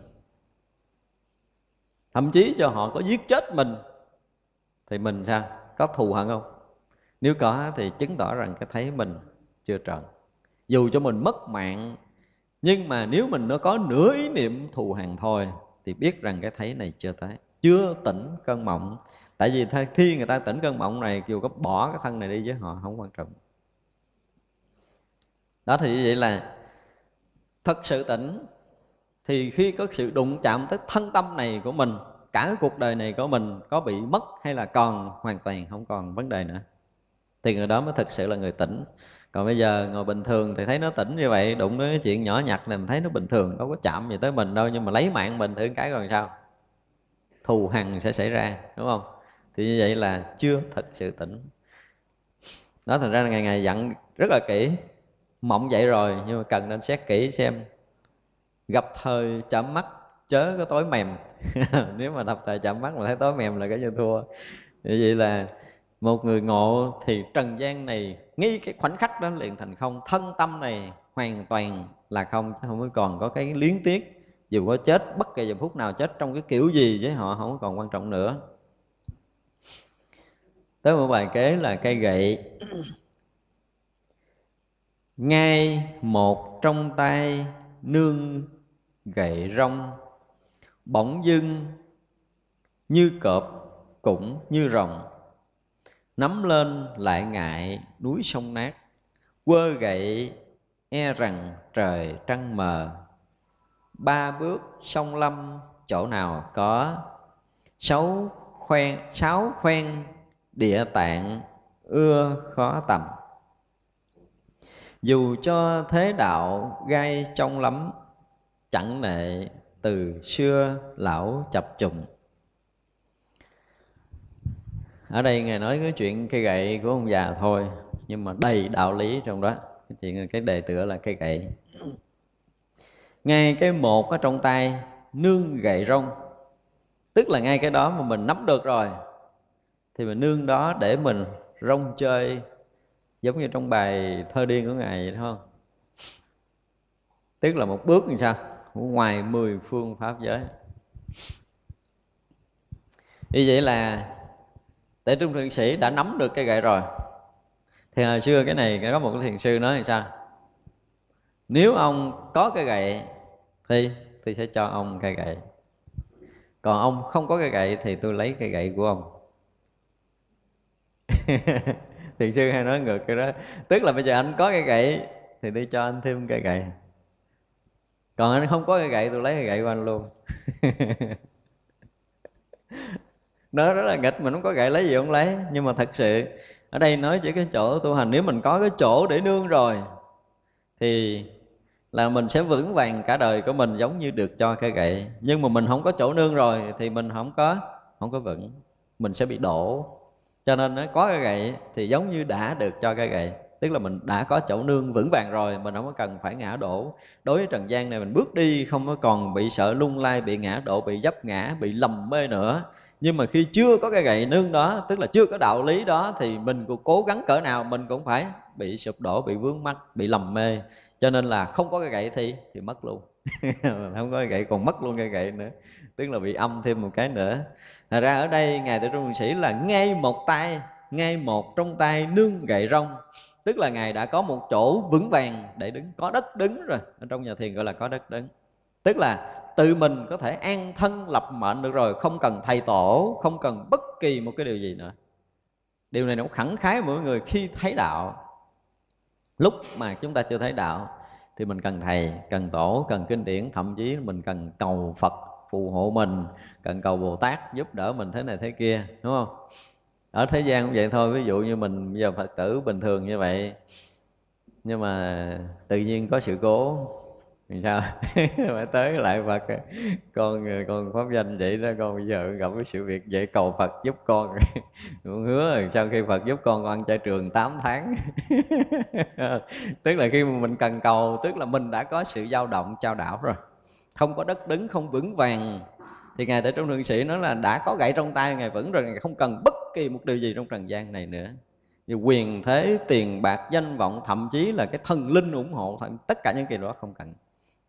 Thậm chí cho họ có giết chết mình, thì mình sao? Có thù hận không? Nếu có thì chứng tỏ rằng cái thấy mình chưa trần dù cho mình mất mạng, nhưng mà nếu mình nó có nửa ý niệm thù hằn thôi, thì biết rằng cái thấy này chưa tới, chưa tỉnh cơn mộng tại vì khi người ta tỉnh cơn mộng này, dù có bỏ cái thân này đi với họ, không quan trọng. Đó thì như vậy là thật sự tỉnh, thì khi có sự đụng chạm tới thân tâm này của mình, cả cái cuộc đời này của mình có bị mất hay là còn hoàn toàn không còn vấn đề nữa, thì người đó mới thực sự là người tỉnh. Còn bây giờ ngồi bình thường thì thấy nó tỉnh như vậy, đụng đến cái chuyện nhỏ nhặt này mình thấy nó bình thường, đâu có chạm gì tới mình đâu, nhưng mà lấy mạng mình thử cái còn sao. Thù hằn sẽ xảy ra, đúng không? Thì như vậy là chưa thật sự tỉnh. Đó thành ra là ngày ngày dặn rất là kỹ, mộng vậy rồi, nhưng mà cần nên xét kỹ xem gặp thời chạm mắt, chớ có tối mềm nếu mà gặp thời chạm mắt mà thấy tối mềm là cái như thua. Như vậy là một người ngộ thì trần gian này ngay cái khoảnh khắc đó liền thành không. Thân tâm này hoàn toàn là không, chứ không có còn có cái luyến tiếc dù có chết, bất kỳ giờ phút nào chết trong cái kiểu gì với họ không còn quan trọng nữa tới một bài kế là cây gậy. Ngay một trong tay nương gậy rong, bỗng dưng như cọp cũng như rồng, nắm lên lại ngại núi sông nát. Quơ gậy e rằng trời trăng mờ. Ba bước sông lâm chỗ nào có? Sáu khoen sáu khoen địa tạng ưa khó tầm. Dù cho thế đạo gai trong lắm, chẳng nệ từ xưa lão chập trùng. Ở đây ngài nói cái chuyện cây gậy của ông già thôi, nhưng mà đầy đạo lý trong đó. Cái chuyện, cái đề tựa là cây gậy. Ngay cái một ở trong tay, nương gậy rong. Tức là ngay cái đó mà mình nắm được rồi thì mình nương đó để mình rong chơi, giống như trong bài thơ điên của ngài vậy thôi. tức là một bước như sao? Ngoài mười phương pháp giới. Như vậy là tể trung thượng sĩ đã nắm được cây gậy rồi. Thì hồi xưa cái này có một cái thiền sư nói thì sao? Nếu ông có cây gậy Thì tôi sẽ cho ông cây gậy. Còn ông không có cây gậy Thì tôi lấy cây gậy của ông. Thiền sư hay nói ngược cái đó. Tức là bây giờ anh có cây gậy, Thì tôi cho anh thêm cây gậy. Còn anh không có cây gậy, Tôi lấy cây gậy của anh luôn. Nó rất là nghịch mình không có gậy lấy gì không lấy. Nhưng mà thật sự, ở đây nói chỉ cái chỗ tu hành, nếu mình có cái chỗ để nương rồi, thì là mình sẽ vững vàng cả đời của mình giống như được cho cây gậy. Nhưng mà mình không có chỗ nương rồi, thì mình không có không có vững. Mình sẽ bị đổ cho nên nó có cái gậy thì giống như đã được cho cái gậy. Tức là mình đã có chỗ nương vững vàng rồi, mình không có cần phải ngã đổ. Đối với trần gian này, mình bước đi không có còn bị sợ lung lay bị ngã đổ, bị dấp ngã, bị lầm mê nữa. Nhưng mà khi chưa có cái gậy nương đó, tức là chưa có đạo lý đó, thì mình cũng cố gắng cỡ nào mình cũng phải bị sụp đổ, bị vướng mắc, bị lầm mê. Cho nên là không có cái gậy thì thì mất luôn không có gậy, còn mất luôn cây gậy nữa. Tức là bị âm thêm một cái nữa. Thật ra ở đây, ngài đại trung sĩ là ngay một tay, ngay một trong tay nương gậy rong. Tức là ngài đã có một chỗ vững vàng để đứng. Có đất đứng rồi. Ở trong nhà thiền gọi là có đất đứng. Tức là tự mình có thể an thân lập mệnh được rồi, không cần thầy tổ, không cần bất kỳ một cái điều gì nữa. Điều này nó khẳng khái mỗi người khi thấy đạo. Lúc mà chúng ta chưa thấy đạo thì mình cần thầy, cần tổ, cần kinh điển, thậm chí mình cần cầu phật phù hộ mình, cần cầu bồ tát giúp đỡ mình thế này thế kia, đúng không? Ở thế gian cũng vậy thôi, ví dụ như mình, bây giờ phật tử bình thường như vậy, nhưng mà tự nhiên có sự cố sao? Phải tới lại phật. Con con pháp danh vậy đó, con bây giờ gặp cái sự việc vậy cầu phật giúp con. Con hứa rồi sau khi phật giúp con con ăn chay trường 8 tháng. Tức là khi mà mình cần cầu, tức là mình đã có sự dao động, trao đảo rồi. Không có đất đứng, không vững vàng. Thì ngài tại trong thượng sĩ nói là đã có gậy trong tay, ngài vững rồi, ngài không cần bất kỳ một điều gì trong trần gian này nữa. Như quyền thế, tiền bạc, danh vọng, thậm chí là cái thần linh ủng hộ tất cả những cái đó không cần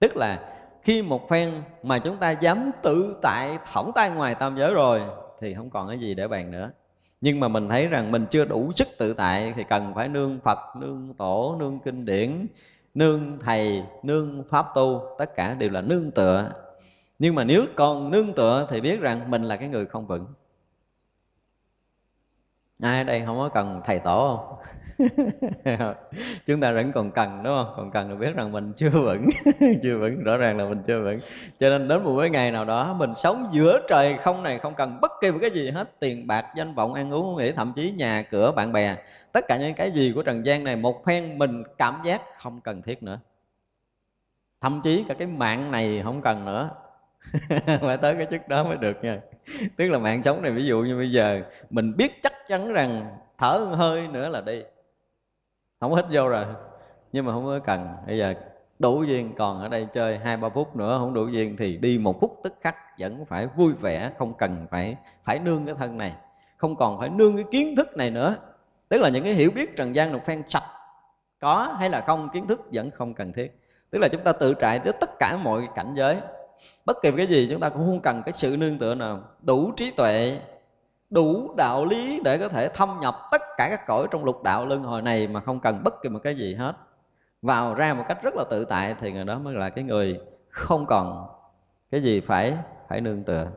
tức là khi một phen mà chúng ta dám tự tại, thõng tay ngoài tam giới rồi, thì không còn cái gì để bàn nữa. Nhưng mà mình thấy rằng mình chưa đủ sức tự tại, thì cần phải nương phật, nương tổ, nương kinh điển, nương thầy, nương pháp tu, tất cả đều là nương tựa. Nhưng mà nếu còn nương tựa thì biết rằng mình là cái người không vững ai ở đây không có cần thầy tổ không? Chúng ta vẫn còn cần đúng không? Còn cần là biết rằng mình chưa vững. Chưa vững rõ ràng là mình chưa vững. Cho nên đến một cái ngày nào đó mình sống giữa trời không này không cần bất kỳ một cái gì hết. Tiền bạc danh vọng ăn uống nghĩ thậm chí nhà cửa bạn bè. Tất cả những cái gì của trần gian này một phen mình cảm giác không cần thiết nữa. Thậm chí cả cái mạng này không cần nữa phải tới cái chức đó mới được nha. Tức là mạng sống này, ví dụ như bây giờ, mình biết chắc chắn rằng thở hơi nữa là đi. Không hít vô rồi, nhưng mà không có cần. Bây giờ đủ duyên, còn ở đây chơi hai, ba phút nữa không đủ duyên thì đi một phút tức khắc, vẫn phải vui vẻ, không cần phải phải nương cái thân này, không còn phải nương cái kiến thức này nữa. Tức là những cái hiểu biết trần gian được phen sạch, có hay là không, kiến thức vẫn không cần thiết. Tức là chúng ta tự trại tới tất cả mọi cảnh giới bất kỳ cái gì chúng ta cũng không cần cái sự nương tựa nào. Đủ trí tuệ, đủ đạo lý để có thể thâm nhập tất cả các cõi trong lục đạo luân hồi này mà không cần bất kỳ một cái gì hết. Vào ra một cách rất là tự tại thì người đó mới là cái người không còn cái gì phải phải nương tựa.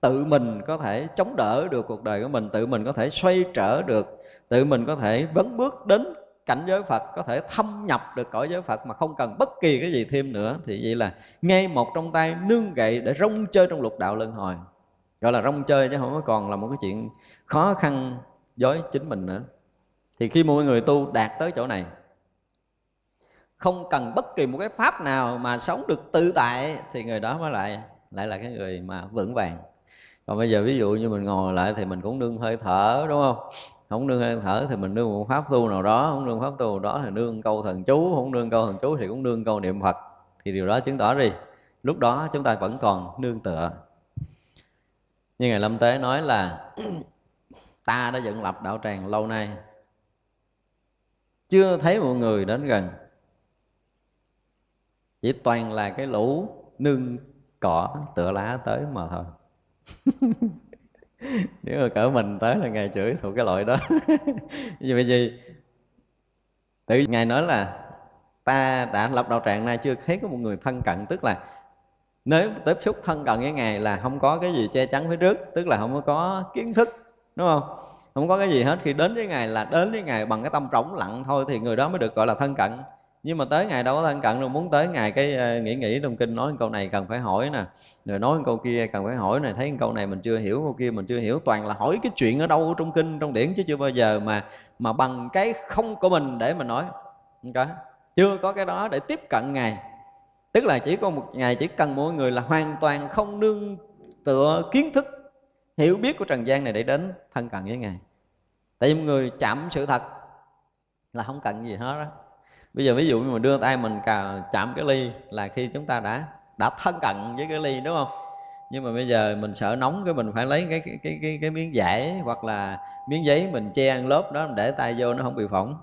Tự mình có thể chống đỡ được cuộc đời của mình, tự mình có thể xoay trở được, tự mình có thể vấn bước đến cảnh giới Phật, có thể thâm nhập được cõi giới Phật mà không cần bất kỳ cái gì thêm nữa, thì vậy là ngay một trong tay nương gậy để rong chơi trong lục đạo luân hồi. Gọi là rong chơi chứ không có còn là một cái chuyện khó khăn với chính mình nữa. Thì khi mọi người tu đạt tới chỗ này, không cần bất kỳ một cái pháp nào mà sống được tự tại, thì người đó mới lại lại là cái người mà vững vàng. Còn bây giờ ví dụ như mình ngồi lại thì mình cũng nương hơi thở, đúng không? Không nương hơi thở thì mình nương một pháp tu nào đó không nương pháp tu nào đó thì nương câu thần chú không nương câu thần chú thì cũng nương câu niệm phật. Thì điều đó chứng tỏ gì? Lúc đó chúng ta vẫn còn nương tựa. Như ngài lâm tế nói là ta đã dựng lập đạo tràng lâu nay. Chưa thấy một người đến gần. Chỉ toàn là cái lũ nương cỏ tựa lá tới mà thôi. nếu mà cỡ mình tới là ngài chửi thuộc cái loại đó. Vì vậy gì tự ngài nói là, ta đã lập đạo tràng nay chưa thấy có một người thân cận. Tức là nếu tiếp xúc thân cận với ngài là không có cái gì che chắn phía trước, tức là không có kiến thức, đúng không? Không có cái gì hết. Khi đến với ngài là đến với ngài bằng cái tâm trống lặng thôi thì người đó mới được gọi là thân cận nhưng mà tới ngày đâu có thân cận đâu, muốn tới ngày cái ờ, nghĩ nghĩ trong kinh nói câu này cần phải hỏi nè, rồi nói câu kia cần phải hỏi này thấy câu này mình chưa hiểu, câu kia mình chưa hiểu, toàn là hỏi cái chuyện ở đâu trong kinh, trong điển chứ chưa bao giờ mà mà bằng cái không của mình để mà nói. Okay. chưa có cái đó để tiếp cận ngài. Tức là chỉ có một ngày chỉ cần mỗi người là hoàn toàn không nương tựa kiến thức, hiểu biết của trần gian này để đến thân cận với ngài. Tại vì người chạm sự thật là không cần gì hết đó bây giờ ví dụ như mình đưa tay mình cà chạm cái ly là khi chúng ta đã đã thân cận với cái ly đúng không? Nhưng mà bây giờ mình sợ nóng cái mình phải lấy cái cái cái cái, cái miếng vải hoặc là miếng giấy mình che ăn lớp đó để tay vô nó không bị phỏng.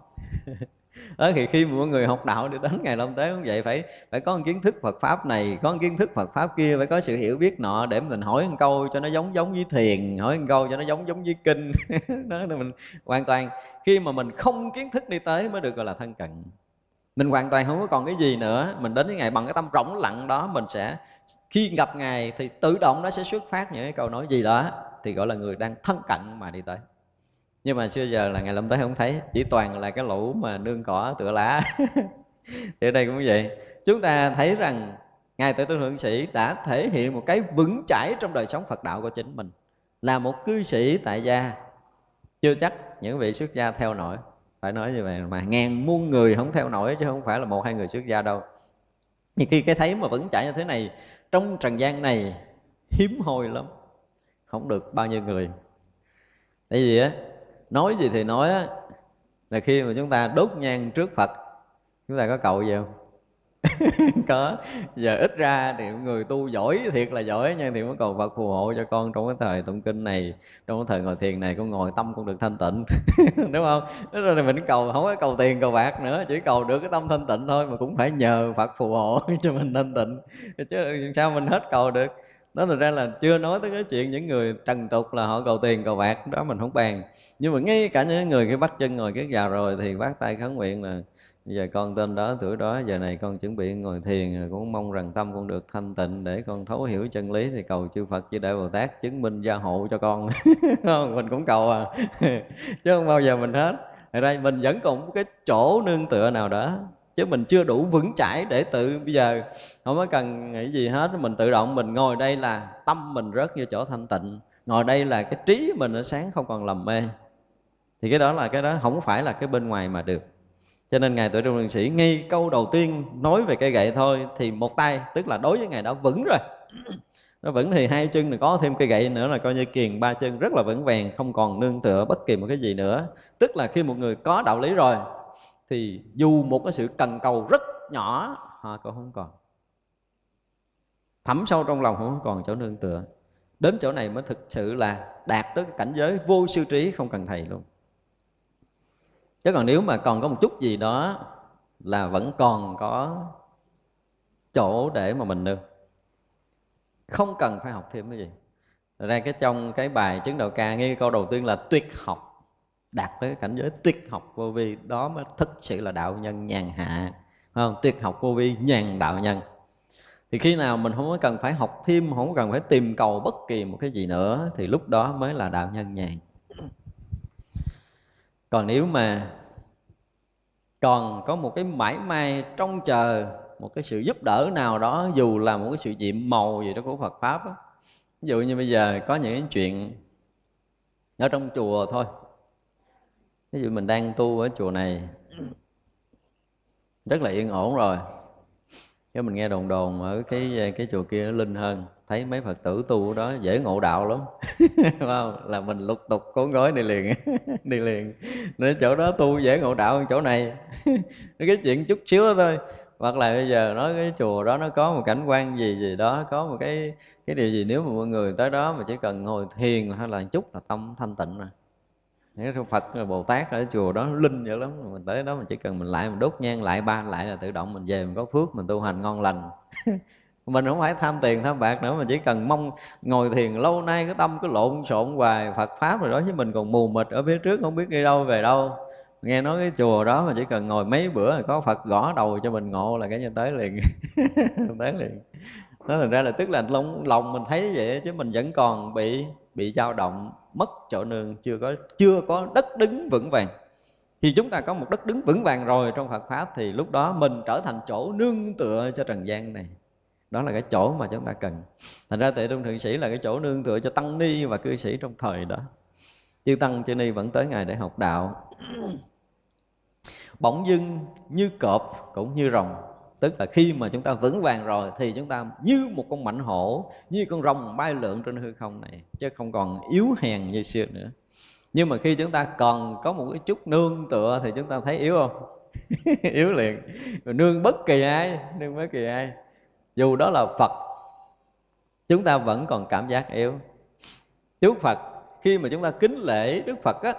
Đó thì khi mọi người học đạo đi đến ngày long tế cũng vậy phải phải có một kiến thức Phật pháp này có một kiến thức Phật pháp kia phải có sự hiểu biết nọ để mình hỏi một câu cho nó giống giống với thiền hỏi một câu cho nó giống giống với kinh. Đó là mình hoàn toàn khi mà mình không kiến thức đi tới mới được gọi là thân cận mình hoàn toàn không có còn cái gì nữa. Mình đến với ngài bằng cái tâm rỗng lặng đó, mình sẽ, khi gặp ngài thì tự động nó sẽ xuất phát những cái câu nói gì đó, thì gọi là người đang thân cận mà đi tới. Nhưng mà xưa giờ là ngày lâm tới không thấy, chỉ toàn là cái lũ mà nương cỏ, tựa lá. Thì ở đây cũng vậy. Chúng ta thấy rằng ngài tự tôn thượng sĩ đã thể hiện một cái vững chãi trong đời sống phật đạo của chính mình. Là một cư sĩ tại gia. Chưa chắc những vị xuất gia theo nổi phải nói như vậy mà, ngàn muôn người không theo nổi chứ không phải là một hai người xuất gia đâu. Thì khi cái thấy mà vẫn chạy như thế này, trong trần gian này hiếm hoi lắm, không được bao nhiêu người. Tại vì á, nói gì thì nói á, là khi mà chúng ta đốt nhang trước phật, chúng ta có cầu gì không? có. Giờ ít ra thì người tu giỏi thiệt là giỏi nha thì mới cầu Phật phù hộ cho con trong cái thời tụng kinh này, trong cái thời ngồi thiền này, con ngồi tâm con được thanh tịnh. Đúng không? Đó rồi mình cầu, không có cầu tiền, cầu bạc nữa, chỉ cầu được cái tâm thanh tịnh thôi, mà cũng phải nhờ Phật phù hộ cho mình thanh tịnh. Chứ sao mình hết cầu được? Đó là ra là chưa nói tới cái chuyện những người trần tục là họ cầu tiền, cầu bạc, đó mình không bàn. Nhưng mà ngay cả những người cái bắt chân ngồi cái già rồi thì bắt tay khấn nguyện là giờ con tên đó, tuổi đó, giờ này con chuẩn bị ngồi thiền cũng mong rằng tâm con được thanh tịnh để con thấu hiểu chân lý thì cầu chư Phật chư Đại Bồ Tát chứng minh gia hộ cho con. Không, mình cũng cầu à. Chứ không bao giờ mình hết. Ở đây mình vẫn còn một cái chỗ nương tựa nào đó, chứ mình chưa đủ vững chãi để tự, bây giờ không có cần nghĩ gì hết, mình tự động mình ngồi đây là tâm mình rớt vô chỗ thanh tịnh. Ngồi đây là cái trí mình nó sáng không còn lầm mê. Thì cái đó là cái đó, không phải là cái bên ngoài mà được cho nên ngài tuổi trung đường sĩ ngay câu đầu tiên nói về cây gậy thôi thì một tay, tức là đối với ngài đã vững rồi. Nó vững thì hai chân này có thêm cây gậy nữa là coi như kiền ba chân rất là vững vàng, không còn nương tựa bất kỳ một cái gì nữa. Tức là khi một người có đạo lý rồi, thì dù một cái sự cần cầu rất nhỏ, họ cũng không còn. Thấm sâu trong lòng không còn chỗ nương tựa. Đến chỗ này mới thực sự là đạt tới cái cảnh giới vô sư trí không cần thầy luôn chứ còn nếu mà còn có một chút gì đó là vẫn còn có chỗ để mà mình nương không cần phải học thêm cái gì. Ra cái trong cái bài chứng đạo ca nghe câu đầu tiên là tuyệt học, đạt tới cảnh giới tuyệt học vô vi, đó mới thực sự là đạo nhân nhàn hạ không? Tuyệt học vô vi, nhàn đạo nhân. Thì khi nào mình không có cần phải học thêm, không cần phải tìm cầu bất kỳ một cái gì nữa, thì lúc đó mới là đạo nhân nhàn còn nếu mà còn có một cái mãi may trông chờ, một cái sự giúp đỡ nào đó, dù là một cái sự nhiệm màu gì đó của Phật pháp đó. ví dụ như bây giờ có những chuyện ở trong chùa thôi ví dụ mình đang tu ở chùa này, rất là yên ổn rồi cái mình nghe đồn đồn ở cái cái chùa kia nó linh hơn thấy mấy phật tử tu đó dễ ngộ đạo lắm. Không? Là mình lục tục cuốn gói đi liền đi liền. Nên chỗ đó tu dễ ngộ đạo hơn chỗ này. Cái chuyện chút xíu đó thôi. Hoặc là bây giờ nói cái chùa đó nó có một cảnh quan gì gì đó, có một cái cái điều gì nếu mà mọi người tới đó mà chỉ cần ngồi thiền hay là chút là tâm thanh tịnh rồi. Nếu Phật Bồ Tát ở chùa đó linh dữ lắm. Mình tới đó mình chỉ cần mình lại, mình đốt nhang lại, ba lại là tự động mình về, mình có phước, mình tu hành ngon lành mình không phải tham tiền tham bạc nữa mình chỉ cần mong ngồi thiền lâu nay cái tâm cứ lộn xộn hoài. Phật pháp rồi đó chứ mình còn mù mịt ở phía trước không biết đi đâu về đâu. Nghe nói cái chùa đó mà chỉ cần ngồi mấy bữa là có Phật gõ đầu cho mình ngộ là cái như tới liền. Tới liền. Nó thành ra là tức là lòng, lòng mình thấy vậy chứ mình vẫn còn bị bị dao động mất chỗ nương chưa có chưa có đất đứng vững vàng. Thì chúng ta có một đất đứng vững vàng rồi trong Phật pháp thì lúc đó mình trở thành chỗ nương tựa cho trần gian này đó là cái chỗ mà chúng ta cần. Thành ra tệ trung thượng sĩ là cái chỗ nương tựa cho tăng ni và cư sĩ trong thời đó. Chư tăng, chư ni vẫn tới ngày để học đạo. Bỗng dưng như cọp cũng như rồng. Tức là khi mà chúng ta vững vàng rồi thì chúng ta như một con mảnh hổ, như con rồng bay lượn trên hư không này, chứ không còn yếu hèn như xưa nữa. Nhưng mà khi chúng ta còn có một cái chút nương tựa thì chúng ta thấy yếu không? Yếu liền. Nương bất kỳ ai, nương bất kỳ ai dù đó là phật, chúng ta vẫn còn cảm giác yếu. Trước phật, khi mà chúng ta kính lễ đức phật á,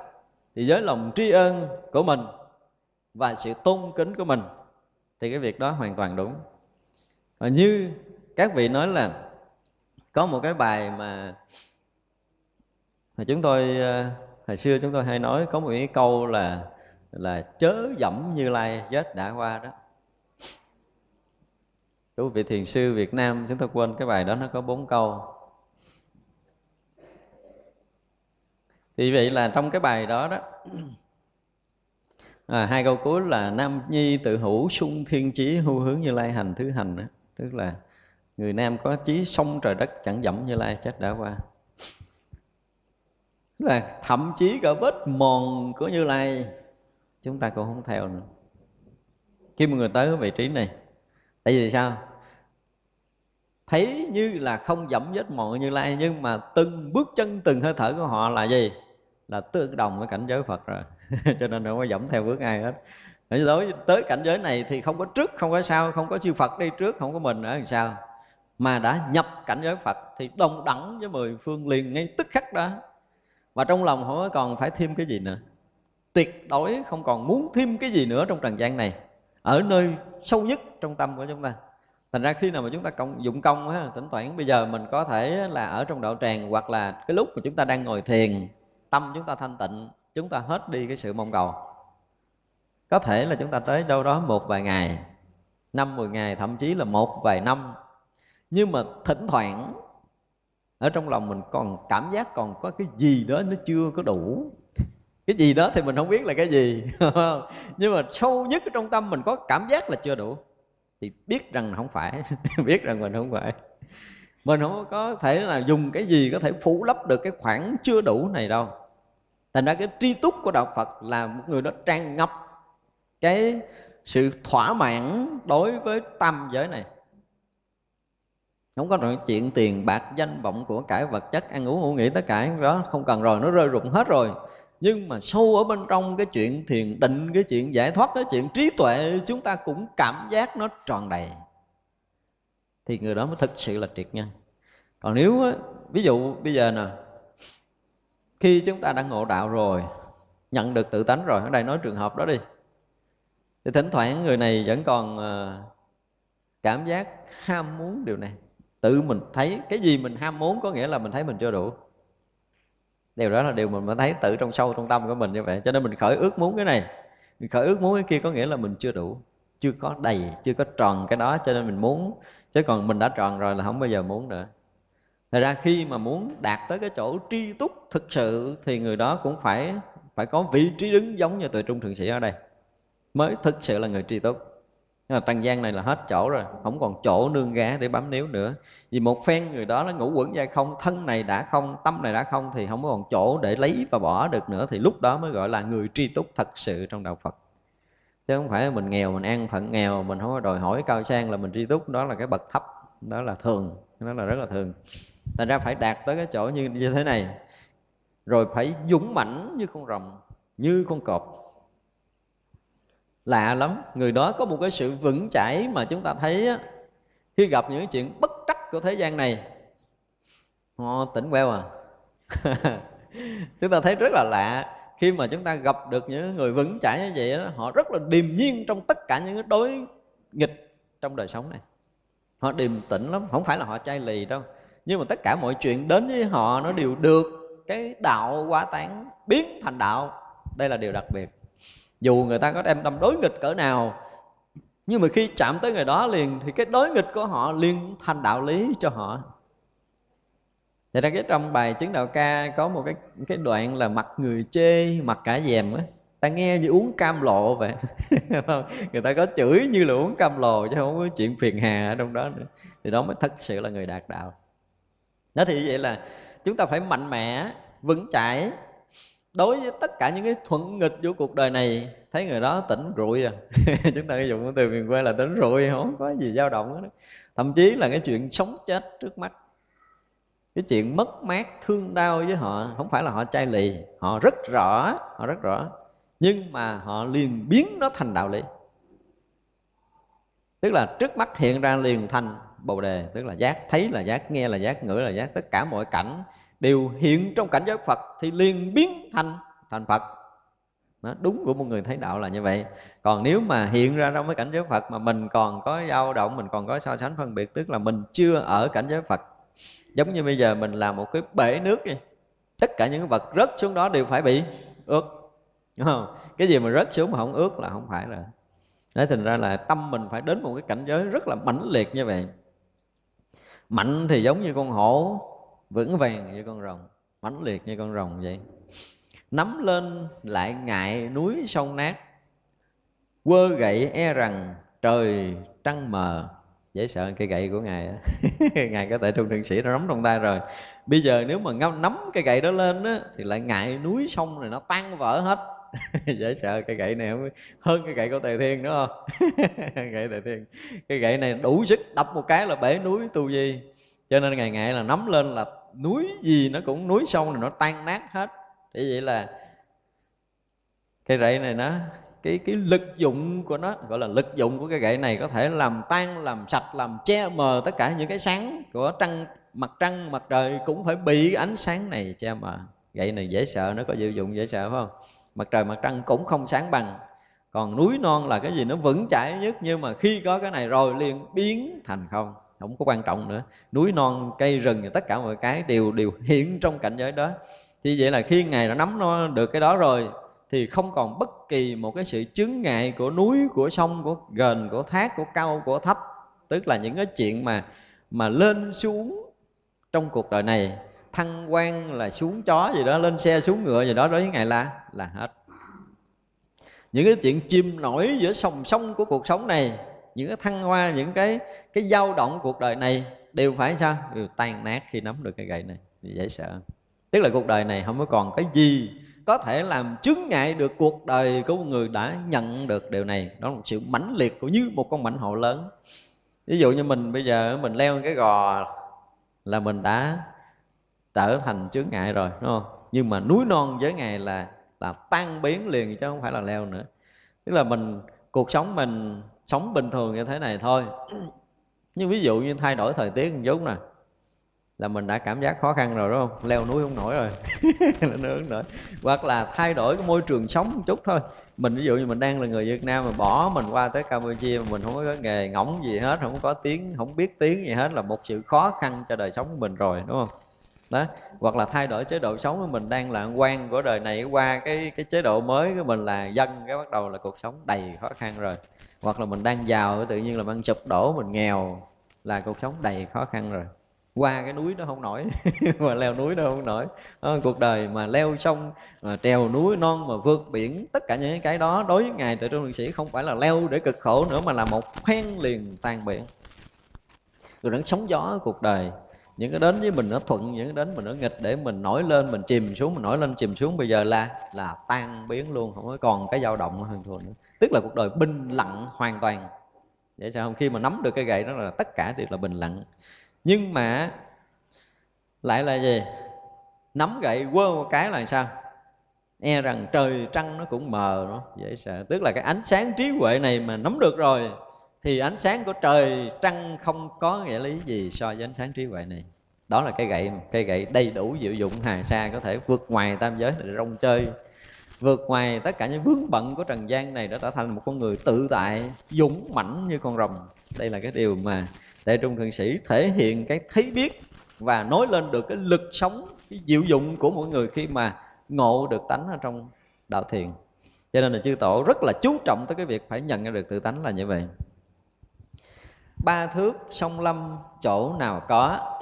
thì với lòng tri ân của mình và sự tôn kính của mình, thì cái việc đó hoàn toàn đúng. Và như các vị nói là, có một cái bài mà mà chúng tôi ờ, hồi xưa chúng tôi hay nói, có một cái câu là là chớ dẫm như lai, vết đã qua đó của vị thiền sư Việt Nam chúng ta quên cái bài đó nó có bốn câu. Thì vậy là trong cái bài đó đó à, hai câu cuối là nam nhi tự hữu sung thiên chí hưu hướng như lai hành thứ hành đó. tức là người nam có chí sông trời đất chẳng dẫm như lai chết đã qua. Tức là thậm chí cả vết mòn của như lai chúng ta cũng không theo nữa. Khi mà người tới vị trí này tại vì sao? Thấy như là không dẫm vết mọi như lai, nhưng mà từng bước chân, từng hơi thở của họ là gì? Là tương đồng với cảnh giới phật rồi. Cho nên không có dẫm theo bước ai hết. Đối tới cảnh giới này thì không có trước, không có sau, không có chư phật đi trước, không có mình ở làm sao mà đã nhập cảnh giới phật thì đồng đẳng với mười phương liền ngay tức khắc đó. Và trong lòng không còn phải thêm cái gì nữa? Tuyệt đối không còn muốn thêm cái gì nữa trong trần gian này. Ở nơi sâu nhất trong tâm của chúng ta thành ra khi nào mà chúng ta công dụng công á, thỉnh thoảng bây giờ mình có thể là ở trong đạo tràng hoặc là cái lúc mà chúng ta đang ngồi thiền, tâm chúng ta thanh tịnh, chúng ta hết đi cái sự mong cầu. Có thể là chúng ta tới đâu đó một vài ngày, năm, mười ngày, thậm chí là một vài năm. Nhưng mà thỉnh thoảng, ở trong lòng mình còn cảm giác còn có cái gì đó nó chưa có đủ. Cái gì đó thì mình không biết là cái gì. Nhưng mà sâu nhất ở trong tâm mình có cảm giác là chưa đủ thì biết rằng không phải, biết rằng mình không phải. Mình không có thể là dùng cái gì có thể phủ lấp được cái khoảng chưa đủ này đâu. Thành ra cái tri túc của đạo phật là một người đó tràn ngập cái sự thỏa mãn đối với tam giới này. Không có nói chuyện tiền bạc danh vọng của cải vật chất, ăn uống ngủ nghỉ tất cả, đó không cần rồi, nó rơi rụng hết rồi nhưng mà sâu ở bên trong cái chuyện thiền, định cái chuyện giải thoát, cái chuyện trí tuệ, chúng ta cũng cảm giác nó tròn đầy. Thì người đó mới thực sự là triệt nhân. Còn nếu ví dụ bây giờ nè, khi chúng ta đã ngộ đạo rồi, nhận được tự tánh rồi, ở đây nói trường hợp đó đi. Thì thỉnh thoảng người này vẫn còn ờ, cảm giác ham muốn điều này. Tự mình thấy, cái gì mình ham muốn có nghĩa là mình thấy mình chưa đủ điều đó là điều mình mới thấy tự trong sâu trong tâm của mình như vậy. Cho nên mình khởi ước muốn cái này. Mình khởi ước muốn cái kia có nghĩa là mình chưa đủ, chưa có đầy, chưa có tròn cái đó. Cho nên mình muốn, chứ còn mình đã tròn rồi là không bao giờ muốn nữa. Thật ra khi mà muốn đạt tới cái chỗ tri túc thực sự thì người đó cũng phải phải có vị trí đứng giống như tuệ trung thượng sĩ ở đây. Mới thực sự là người tri túc nhưng mà trần gian này là hết chỗ rồi, không còn chỗ nương gá để bám níu nữa. Vì một phen người đó nó ngủ quẩn dai không, thân này đã không, tâm này đã không thì không còn chỗ để lấy và bỏ được nữa, thì lúc đó mới gọi là người tri túc thật sự trong đạo phật. Chứ không phải mình nghèo, mình ăn phận nghèo, mình không có đòi hỏi cao sang là mình tri túc, đó là cái bậc thấp, đó là thường, đó là rất là thường. Thành ra phải đạt tới cái chỗ như như thế này, rồi phải dũng mãnh như con rồng, như con cọp lạ lắm. Người đó có một cái sự vững chãi mà chúng ta thấy á, khi gặp những chuyện bất trắc của thế gian này họ tỉnh queo à. Chúng ta thấy rất là lạ. Khi mà chúng ta gặp được những người vững chãi như vậy đó, họ rất là điềm nhiên trong tất cả những cái đối nghịch trong đời sống này. Họ điềm tĩnh lắm không phải là họ chai lì đâu. Nhưng mà tất cả mọi chuyện đến với họ nó đều được cái đạo quá tán biến thành đạo. Đây là điều đặc biệt dù người ta có đem tâm đối nghịch cỡ nào nhưng mà khi chạm tới người đó liền thì cái đối nghịch của họ liền thành đạo lý cho họ Vậy ra cái trong bài chứng đạo ca có một cái cái đoạn là mặt người chê, mặt cả dèm á. Ta nghe như uống cam lộ vậy. người ta có chửi như là uống cam lồ chứ không có chuyện phiền hà ở trong đó nữa. Thì đó mới thật sự là người đạt đạo. Nói thì vậy là chúng ta phải mạnh mẽ, vững chãi đối với tất cả những cái thuận nghịch của cuộc đời này, thấy người đó tỉnh rụi à. Chúng ta dùng cái từ miền quê là tỉnh rụi, không có gì dao động đó thậm chí là cái chuyện sống chết trước mắt. Cái chuyện mất mát, thương đau với họ, không phải là họ chai lì, họ rất rõ, họ rất rõ. Nhưng mà họ liền biến nó thành đạo lý. Tức là trước mắt hiện ra liền thành bồ đề, tức là giác, thấy là giác, nghe là giác, ngửi là giác, tất cả mọi cảnh đều hiện trong cảnh giới Phật thì liền biến thành thành Phật. Đó, đúng của một người thấy đạo là như vậy. Còn nếu mà hiện ra trong cái cảnh giới Phật mà mình còn có dao động mình còn có so sánh phân biệt tức là mình chưa ở cảnh giới Phật giống như bây giờ mình làm một cái bể nước đi tất cả những vật rớt xuống đó đều phải bị ướt. Đúng không? Cái gì mà rớt xuống mà không ướt là không phải rồi. Đấy, thành ra là tâm mình phải đến một cái cảnh giới rất là mãnh liệt như vậy. Mạnh thì giống như con hổ vững vàng như con rồng, mãnh liệt như con rồng vậy. Nắm lên lại ngại núi sông nát, quơ gậy e rằng trời trăng mờ. Dễ sợ cây gậy của ngài ngài có thể trung thượng sĩ nó nắm trong tay rồi. Bây giờ nếu mà ngâm nắm cây gậy đó lên á, thì lại ngại núi sông này nó tan vỡ hết. Dễ sợ cây gậy này không hơn cái gậy của tề thiên nữa không? Gậy tề thiên. Cái gậy này đủ sức đập một cái là bể núi tu di cho nên ngày ngày là nắm lên là núi gì nó cũng núi sông này nó tan nát hết. Thì vậy là cây gậy này nó, cái cái lực dụng của nó, gọi là lực dụng của cái gậy này có thể làm tan, làm sạch, làm che mờ tất cả những cái sáng của trăng, mặt trăng, mặt trời cũng phải bị ánh sáng này che mờ. Gậy này dễ sợ, nó có diệu dụng dễ sợ, phải không? Mặt trời, mặt trăng cũng không sáng bằng. Còn núi non là cái gì nó vững chãi nhất, nhưng mà khi có cái này rồi liền biến thành không không có quan trọng nữa. Núi non, cây rừng, tất cả mọi cái đều đều hiện trong cảnh giới đó. Thì vậy là khi ngài đã nắm nó được cái đó rồi, thì không còn bất kỳ một cái sự chứng ngại của núi, của sông, của gần của thác, của cao, của thấp. Tức là những cái chuyện mà mà lên xuống trong cuộc đời này, thăng quan là xuống chó gì đó, lên xe xuống ngựa gì đó, đối với ngài là là hết. Những cái chuyện chim nổi giữa sòng sông của cuộc sống này những cái thăng hoa, những cái cái dao động cuộc đời này đều phải sao? Đều tan nát khi nắm được cái gậy này dễ sợ. Tức là cuộc đời này không có còn cái gì có thể làm chứng ngại được cuộc đời của một người đã nhận được điều này. Đó là một sự mãnh liệt của như một con mãnh hổ lớn. Ví dụ như mình bây giờ, mình leo cái gò là mình đã trở thành chướng ngại rồi, đúng không? Nhưng mà núi non với ngài là là tan biến liền chứ không phải là leo nữa. Tức là mình, cuộc sống mình sống bình thường như thế này thôi. Nhưng ví dụ như thay đổi thời tiết một chút nè, là mình đã cảm giác khó khăn rồi, đúng không? Leo núi không nổi rồi. Nữa nổi. Hoặc là thay đổi cái môi trường sống một chút thôi. Mình ví dụ như mình đang là người Việt Nam mà bỏ mình qua tới Campuchia mà mình không có nghề ngỗng gì hết, không có tiếng, không biết tiếng gì hết là một sự khó khăn cho đời sống của mình rồi, đúng không? Đó. Hoặc là thay đổi chế độ sống của mình đang là quan của đời này qua cái cái chế độ mới của mình là dân, cái bắt đầu là cuộc sống đầy khó khăn rồi hoặc là mình đang giàu tự nhiên là ăn sụp đổ mình nghèo là cuộc sống đầy khó khăn rồi. Qua cái núi nó không nổi mà leo núi nó không nổi. Đó, cuộc đời mà leo sông mà trèo núi non mà vượt biển tất cả những cái đó đối với ngài trời trung liệt sĩ không phải là leo để cực khổ nữa mà là một phen liền tan biển. Rồi nó sống gió cuộc đời những cái đến với mình nó thuận những cái đến mình nó nghịch để mình nổi lên mình chìm xuống mình nổi lên chìm xuống bây giờ là là tan biến luôn không có còn cái dao động hơn thua nữa tức là cuộc đời bình lặng hoàn toàn. Vậy sao không? Khi mà nắm được cái gậy đó là tất cả đều là bình lặng. Nhưng mà lại là gì? Nắm gậy quơ một cái là sao? E rằng trời trăng nó cũng mờ nó dễ sợ tức là cái ánh sáng trí huệ này mà nắm được rồi, thì ánh sáng của trời trăng không có nghĩa lý gì so với ánh sáng trí huệ này. Đó là cái gậy cây gậy đầy đủ diệu dụng, hà sa có thể vượt ngoài tam giới để rong chơi vượt ngoài tất cả những vướng bận của trần gian này đã trở thành một con người tự tại, dũng mãnh như con rồng. Đây là cái điều mà đại trung thượng sĩ thể hiện cái thấy biết và nói lên được cái lực sống, cái diệu dụng của mỗi người khi mà ngộ được tánh ở trong đạo thiền. Cho nên là chư tổ rất là chú trọng tới cái việc phải nhận ra được tự tánh là như vậy. Ba thước sông lâm chỗ nào có?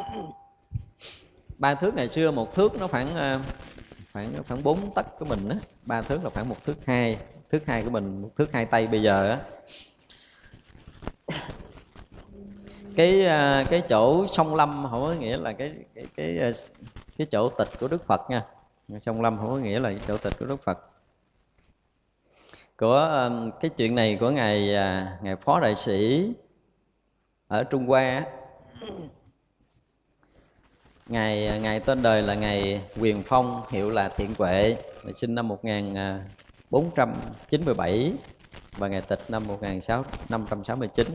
Ba thước ngày xưa một thước nó khoảng ờ, khoảng khoảng bốn tấc của mình á, ba thước là khoảng một thước hai thước hai của mình, một thước hai tay bây giờ á. Cái à, cái chỗ sông lâm không có nghĩa là cái cái cái à, cái chỗ tịch của đức phật nha. Sông lâm không có nghĩa là chỗ tịch của đức phật. Của à, cái chuyện này của ngài ngài phó đại sĩ ở Trung Hoa ngày ngày tên đời là ngày Quyền Phong hiệu là Thiện Quệ, sinh năm 1497 à, và ngày tịch năm 1569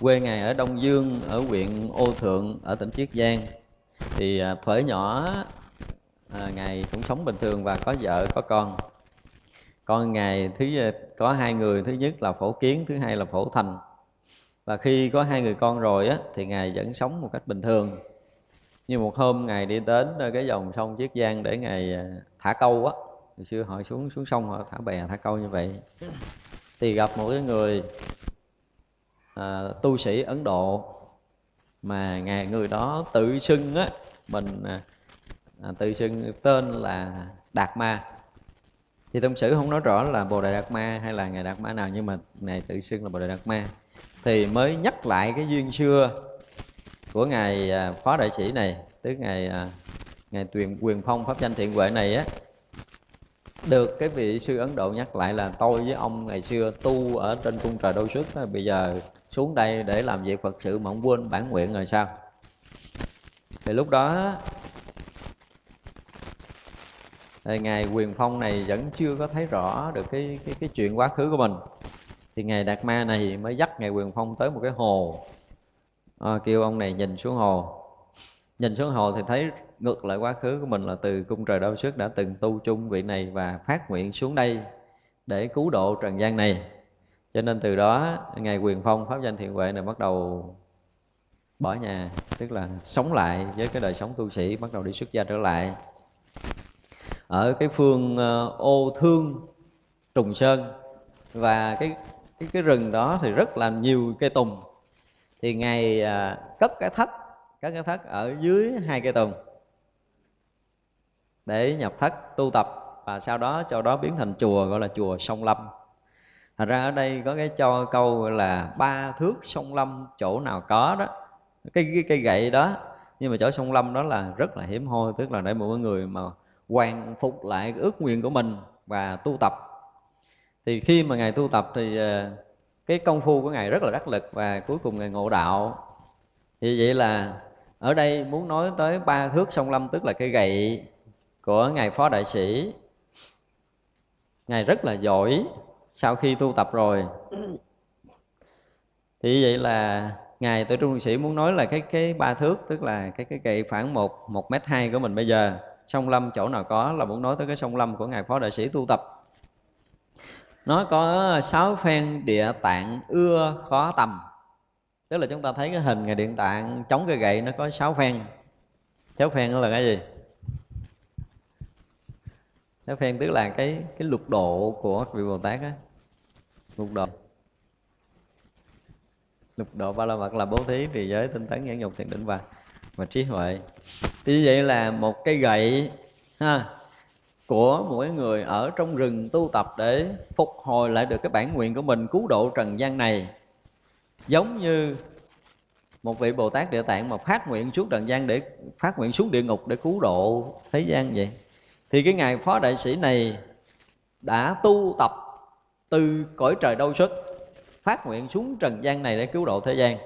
quê ngài ở Đông Dương ở huyện Ô Thượng ở tỉnh Chiết Giang. Thì à, thuở nhỏ à, ngài cũng sống bình thường và có vợ có con. Con ngài thứ à, có hai người thứ nhất là phổ kiến thứ hai là phổ thành. Và khi có hai người con rồi á thì ngài vẫn sống một cách bình thường như một hôm ngài đi đến ờ, cái dòng sông chiết giang để ngài ờ, thả câu á. Hồi xưa họ xuống xuống sông họ thả bè thả câu như vậy. Thì gặp một cái người à, tu sĩ ấn độ mà ngài người đó tự xưng á mình à, à tự xưng tên là đạt ma. Thì tông sử không nói rõ là bồ đề đạt ma hay là ngài đạt ma nào nhưng mà ngài tự xưng là bồ đề đạt ma. Thì mới nhắc lại cái duyên xưa của ngài à, phó đại sĩ này tức ngài à, ngài tuyền quyền phong pháp danh thiện huệ này á được cái vị sư ấn độ nhắc lại là tôi với ông ngày xưa tu ở trên cung trời đâu xuất đó, bây giờ xuống đây để làm việc phật sự mà ông quên bản nguyện rồi sao? Thì lúc đó thì ngài quyền phong này vẫn chưa có thấy rõ được cái cái cái chuyện quá khứ của mình. Thì ngài đạt ma này mới dắt ngài quyền phong tới một cái hồ à, kêu ông này nhìn xuống hồ. Nhìn xuống hồ thì thấy ngược lại quá khứ của mình là từ cung trời đau sức đã từng tu chung vị này và phát nguyện xuống đây để cứu độ trần gian này. Cho nên từ đó ngài quyền phong pháp danh thiện huệ này bắt đầu bỏ nhà tức là sống lại với cái đời sống tu sĩ bắt đầu đi xuất gia trở lại. Ở cái phương ờ, ô thương trùng sơn và cái cái cái rừng đó thì rất là nhiều cây tùng thì ngài à, cất cái thất cất cái thất ở dưới hai cây tùng để nhập thất tu tập và sau đó cho đó biến thành chùa gọi là chùa sông lâm. Thật ra ở đây có cái cho câu gọi là ba thước sông lâm chỗ nào có đó. Cái, cái cây gậy đó nhưng mà chỗ sông lâm đó là rất là hiếm hoi tức là để một người mà hoàn phục lại ước nguyện của mình và tu tập. Thì khi mà ngài tu tập thì à, cái công phu của ngài rất là đắc lực và cuối cùng ngài ngộ đạo. Như vậy là ở đây muốn nói tới ba thước sông lâm, tức là cây gậy của ngài phó đại sĩ. Ngài rất là giỏi sau khi tu tập rồi. Thì vậy là ngài tuệ trung sĩ muốn nói là cái cái ba thước, tức là cái cái gậy khoảng một một mét hai của mình bây giờ, sông lâm chỗ nào có là muốn nói tới cái sông lâm của ngài phó đại sĩ tu tập nó có sáu phen địa tạng ưa khó tầm. Tức là chúng ta thấy cái hình ngày điện tạng chống cây gậy nó có sáu phen. Sáu phen đó là cái gì? Sáu phen tức là cái cái lục độ của vị bồ tát á. Lục độ. Lục độ ba la mật là bố thí thì giới tinh tấn nhẫn nhục thiền định và và trí huệ. Thì như vậy là một cây gậy, ha của mỗi người ở trong rừng tu tập để phục hồi lại được cái bản nguyện của mình cứu độ trần gian này. Giống như một vị Bồ Tát Địa Tạng mà phát nguyện xuống trần gian để, phát nguyện xuống địa ngục để cứu độ thế gian vậy, thì cái ngài phó đại sĩ này đã tu tập từ cõi trời đâu xuất phát nguyện xuống trần gian này để cứu độ thế gian.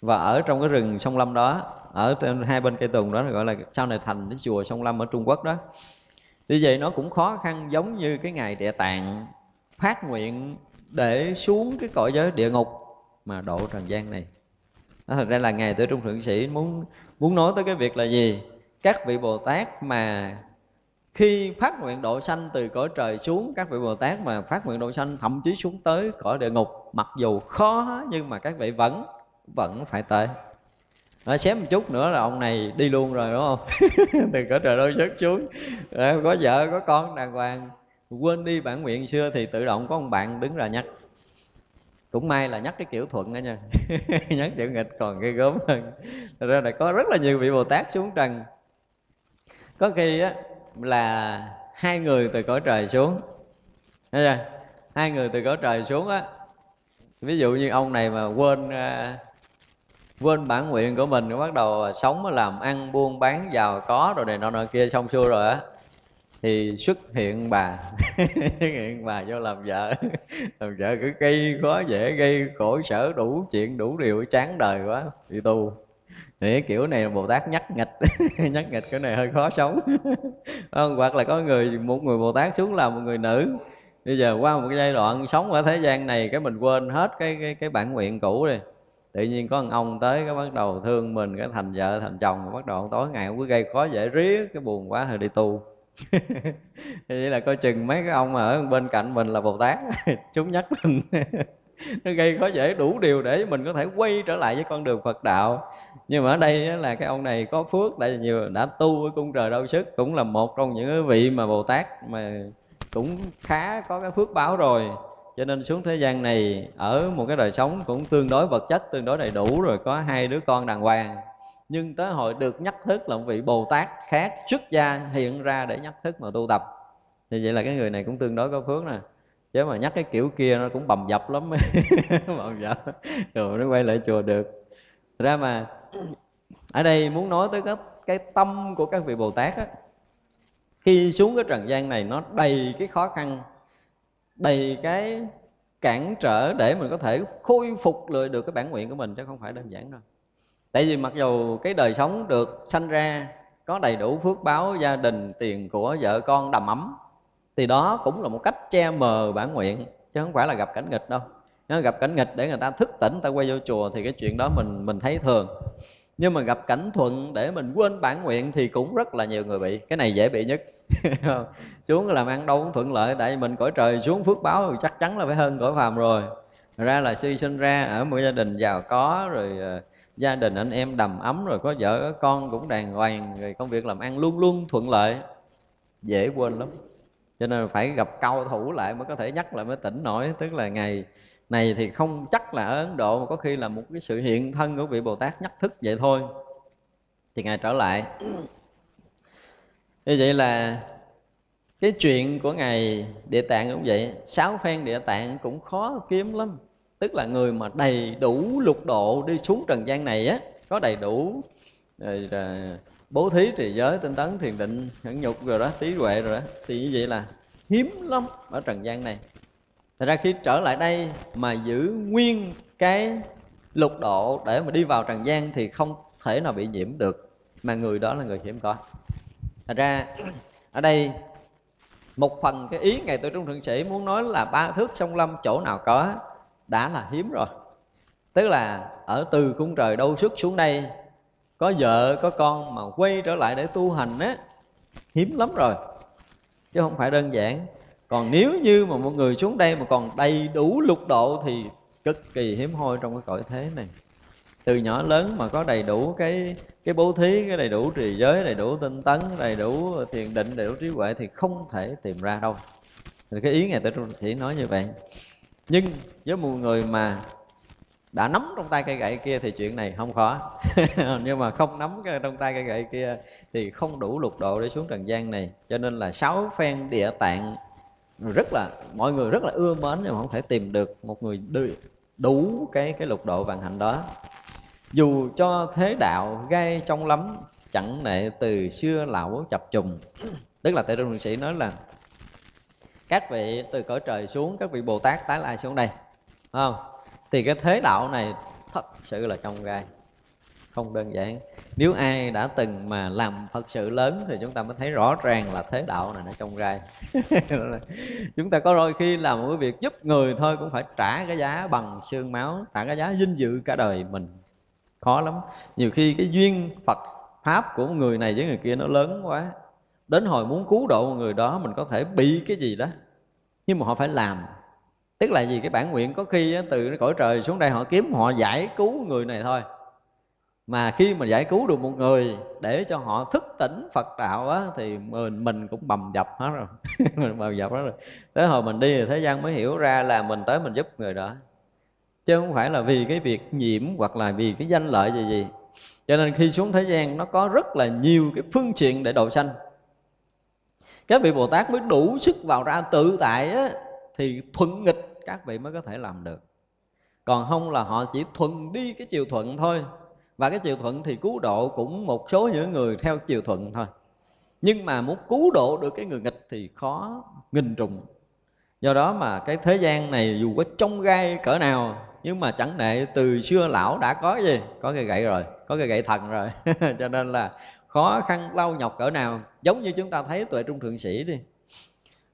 Và ở trong cái rừng sông lâm đó, ở trên hai bên cây tùng đó, gọi là sau này thành cái chùa sông lâm ở trung quốc đó như vậy nó cũng khó khăn giống như cái ngày địa tạng phát nguyện để xuống cái cõi giới địa ngục mà độ trần gian này. Đó, thật ra là ngài tới trung thượng sĩ muốn muốn nói tới cái việc là gì? Các vị bồ tát mà khi phát nguyện độ sanh từ cõi trời xuống các vị bồ tát mà phát nguyện độ sanh thậm chí xuống tới cõi địa ngục mặc dù khó nhưng mà các vị vẫn vẫn phải tới nói xém một chút nữa là ông này đi luôn rồi đúng không? Từ cõi trời đôi rớt xuống rồi, có vợ có con đàng hoàng. Quên đi bản nguyện xưa thì tự động có ông bạn đứng ra nhắc. Cũng may là nhắc cái kiểu thuận đó nha. Nhắc kiểu nghịch còn ghê gớm hơn. Thật ra là có rất là nhiều vị bồ tát xuống trần. Có khi á là hai người từ cõi trời xuống. Thấy chưa? hai người từ cõi trời xuống á. Ví dụ như ông này mà quên uh, quên bản nguyện của mình, bắt đầu sống, làm, ăn, buôn, bán, giàu, có rồi này nọ nọ kia, xong xuôi rồi á, thì xuất hiện bà. Hiện bà vô làm vợ. Làm vợ cứ gây khó dễ, gây khổ sở, đủ chuyện, đủ điều, chán đời quá đi tu thì kiểu này bồ tát nhắc nghịch. Nhắc nghịch cái này hơi khó sống. Không? hoặc là có người, một người bồ tát xuống làm một người nữ. Bây giờ qua một cái giai đoạn, sống ở thế gian này, cái mình quên hết cái cái cái bản nguyện cũ rồi tự nhiên có một ông tới, cái bắt đầu thương mình, cái thành vợ, thành chồng, bắt đầu tối ngày ông cứ gây khó dễ riết, cái buồn quá rồi đi tu. Vậy là coi chừng mấy cái ông ở bên cạnh mình là bồ tát, chúng nhắc mình. Nó gây khó dễ đủ điều để mình có thể quay trở lại với con đường phật đạo. Nhưng mà ở đây là cái ông này có phước, tại vì nhiều đã tu ở cung trời đau sức, cũng là một trong những vị mà bồ tát mà cũng khá có cái phước báo rồi cho nên xuống thế gian này ở một cái đời sống cũng tương đối vật chất tương đối đầy đủ rồi có hai đứa con đàng hoàng. Nhưng tới hồi được nhắc thức là một vị bồ tát khác xuất gia hiện ra để nhắc thức mà tu tập. Thì vậy là cái người này cũng tương đối có phước nè. Chứ mà nhắc cái kiểu kia nó cũng bầm dập lắm. Bầm dập. Rồi nó quay lại chùa được. Ra mà ở đây muốn nói tới cái, cái tâm của các vị bồ tát á khi xuống cái trần gian này nó đầy cái khó khăn đầy cái cản trở để mình có thể khôi phục lại được cái bản nguyện của mình, chứ không phải đơn giản đâu. Tại vì mặc dù cái đời sống được sanh ra có đầy đủ phước báo, gia đình, tiền của vợ con đầm ấm, thì đó cũng là một cách che mờ bản nguyện, chứ không phải là gặp cảnh nghịch đâu. Nếu gặp cảnh nghịch để người ta thức tỉnh, người ta quay vô chùa thì cái chuyện đó mình mình thấy thường nhưng mà gặp cảnh thuận để mình quên bản nguyện thì cũng rất là nhiều người bị. Cái này dễ bị nhất. Xuống làm ăn đâu cũng thuận lợi, tại vì mình cõi trời xuống phước báo thì chắc chắn là phải hơn cõi phàm rồi. Ra là suy sinh ra ở một gia đình giàu có rồi ờ, gia đình anh em đầm ấm rồi có vợ có con cũng đàng hoàng, rồi công việc làm ăn luôn luôn thuận lợi. Dễ quên lắm. Cho nên phải gặp cao thủ lại mới có thể nhắc lại mới tỉnh nổi. Tức là ngày này thì không chắc là ở Ấn Độ mà có khi là một cái sự hiện thân của vị Bồ Tát nhắc thức vậy thôi. Thì ngài trở lại. Như vậy là cái chuyện của ngài địa tạng cũng vậy sáu phen địa tạng cũng khó kiếm lắm. Tức là người mà đầy đủ lục độ đi xuống trần gian này á có đầy đủ rồi, rồi, bố thí trì giới tinh tấn thiền định nhẫn nhục rồi đó trí huệ rồi đó thì như vậy là hiếm lắm ở trần gian này. Thật ra khi trở lại đây mà giữ nguyên cái lục độ để mà đi vào trần gian thì không thể nào bị nhiễm được, mà người đó là người hiếm có. Thật ra, ở đây một phần cái ý ngày tôi trung thượng sĩ muốn nói là ba thước sông lâm chỗ nào có đã là hiếm rồi. Tức là ở từ cung trời đâu xuất xuống đây, có vợ, có con mà quay trở lại để tu hành á, hiếm lắm rồi. Chứ không phải đơn giản còn nếu như mà một người xuống đây mà còn đầy đủ lục độ thì cực kỳ hiếm hoi trong cái cõi thế này. Từ nhỏ lớn mà có đầy đủ cái cái bố thí, cái đầy đủ trì giới, đầy đủ tinh tấn, đầy đủ thiền định, đầy đủ trí huệ thì không thể tìm ra đâu. Thì cái ý ngài tới trung sĩ nói như vậy. Nhưng với một người mà đã nắm trong tay cây gậy kia thì chuyện này không khó. Nhưng mà không nắm cái trong tay cây gậy kia thì không đủ lục độ để xuống trần gian này. Cho nên là sáu phen địa tạng rất là, mọi người rất là ưa mến nhưng mà không thể tìm được một người đủ cái cái lục độ vạn hạnh đó. Dù cho thế đạo gai trong lắm, chẳng nệ từ xưa lão chập trùng. Tức là tệ trung sĩ nói là, các vị từ cõi trời xuống, các vị bồ tát tái lai xuống đây. Không? Thì cái thế đạo này thật sự là trong gai, không đơn giản nếu ai đã từng mà làm phật sự lớn thì chúng ta mới thấy rõ ràng là thế đạo này nó trong gai. Chúng ta có đôi khi làm một cái việc giúp người thôi cũng phải trả cái giá bằng xương máu, trả cái giá dinh dự cả đời mình. Khó lắm. Nhiều khi cái duyên phật pháp của người này với người kia nó lớn quá. Đến hồi muốn cứu độ người đó, mình có thể bị cái gì đó. Nhưng mà họ phải làm. Tức là gì? Cái bản nguyện có khi từ cõi trời xuống đây họ kiếm, họ giải cứu người này thôi mà khi mà giải cứu được một người để cho họ thức tỉnh Phật đạo á thì mình mình cũng bầm dập hết rồi. Mình bầm dập hết rồi. Tới hồi mình đi thì thế gian mới hiểu ra là mình tới mình giúp người đó. Chứ không phải là vì cái việc nhiễm hoặc là vì cái danh lợi gì gì. Cho nên khi xuống thế gian nó có rất là nhiều cái phương tiện để độ sanh. Các vị bồ tát mới đủ sức vào ra tự tại á, thì thuận nghịch các vị mới có thể làm được. Còn không là họ chỉ thuận đi cái chiều thuận thôi và cái chiều thuận thì cứu độ cũng một số những người theo chiều thuận thôi. Nhưng mà muốn cứu độ được cái người nghịch thì khó nghìn trùng. Do đó mà cái thế gian này dù có trong gai cỡ nào, nhưng mà chẳng nệ từ xưa lão đã có gì? Có cái gậy rồi, có cái gậy thần rồi. Cho nên là khó khăn lau nhọc cỡ nào. Giống như chúng ta thấy tuệ trung thượng sĩ đi.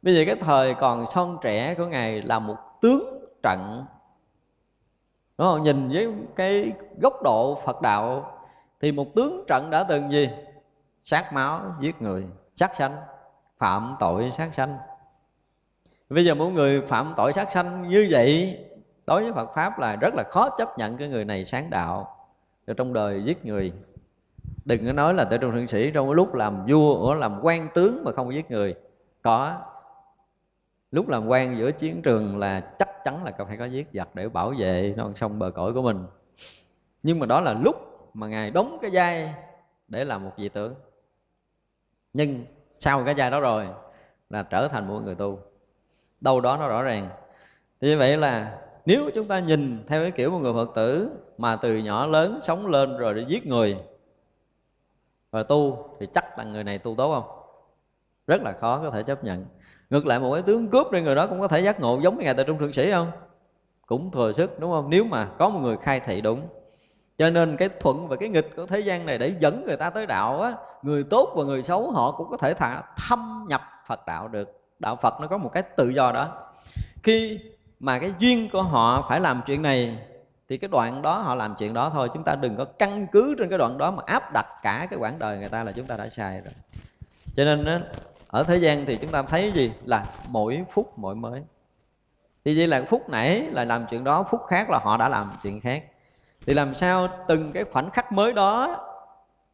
Bây giờ cái thời còn son trẻ của ngài là một tướng trận đúng không? Nhìn với cái góc độ phật đạo thì một tướng trận đã từng gì? Sát máu, giết người, sát sanh, phạm tội, sát sanh. Bây giờ mỗi người phạm tội, sát sanh như vậy, đối với Phật pháp là rất là khó chấp nhận cái người này sáng đạo. Rồi trong đời giết người. Đừng có nói là tới trung thượng sĩ, trong cái lúc làm vua, làm quan tướng mà không giết người. Có lúc làm quan giữa chiến trường là chắc chắn là phải có giết giặc để bảo vệ non sông bờ cõi của mình. Nhưng mà đó là lúc mà ngài đóng cái vai để làm một vị tướng. Nhưng sau cái vai đó rồi là trở thành một người tu. Đâu đó nó rõ ràng. Như vậy là nếu chúng ta nhìn theo cái kiểu một người phật tử mà từ nhỏ lớn sống lên rồi để giết người và tu thì chắc là người này tu tốt không? Rất là khó có thể chấp nhận ngược lại một cái tướng cướp đi người đó cũng có thể giác ngộ giống như ngài tại trung thượng sĩ không? Cũng thừa sức đúng không? Nếu mà có một người khai thị đúng. Cho nên cái thuận và cái nghịch của thế gian này để dẫn người ta tới đạo á người tốt và người xấu họ cũng có thể thả thâm nhập phật đạo được. Đạo phật nó có một cái tự do đó. Khi mà cái duyên của họ phải làm chuyện này thì cái đoạn đó họ làm chuyện đó thôi. Chúng ta đừng có căn cứ trên cái đoạn đó mà áp đặt cả cái quãng đời người ta là chúng ta đã sai rồi. Cho nên á, ở thế gian thì chúng ta thấy gì? Là mỗi phút mỗi mới. Thì vậy là phút nãy là làm chuyện đó phút khác là họ đã làm chuyện khác. Thì làm sao từng cái khoảnh khắc mới đó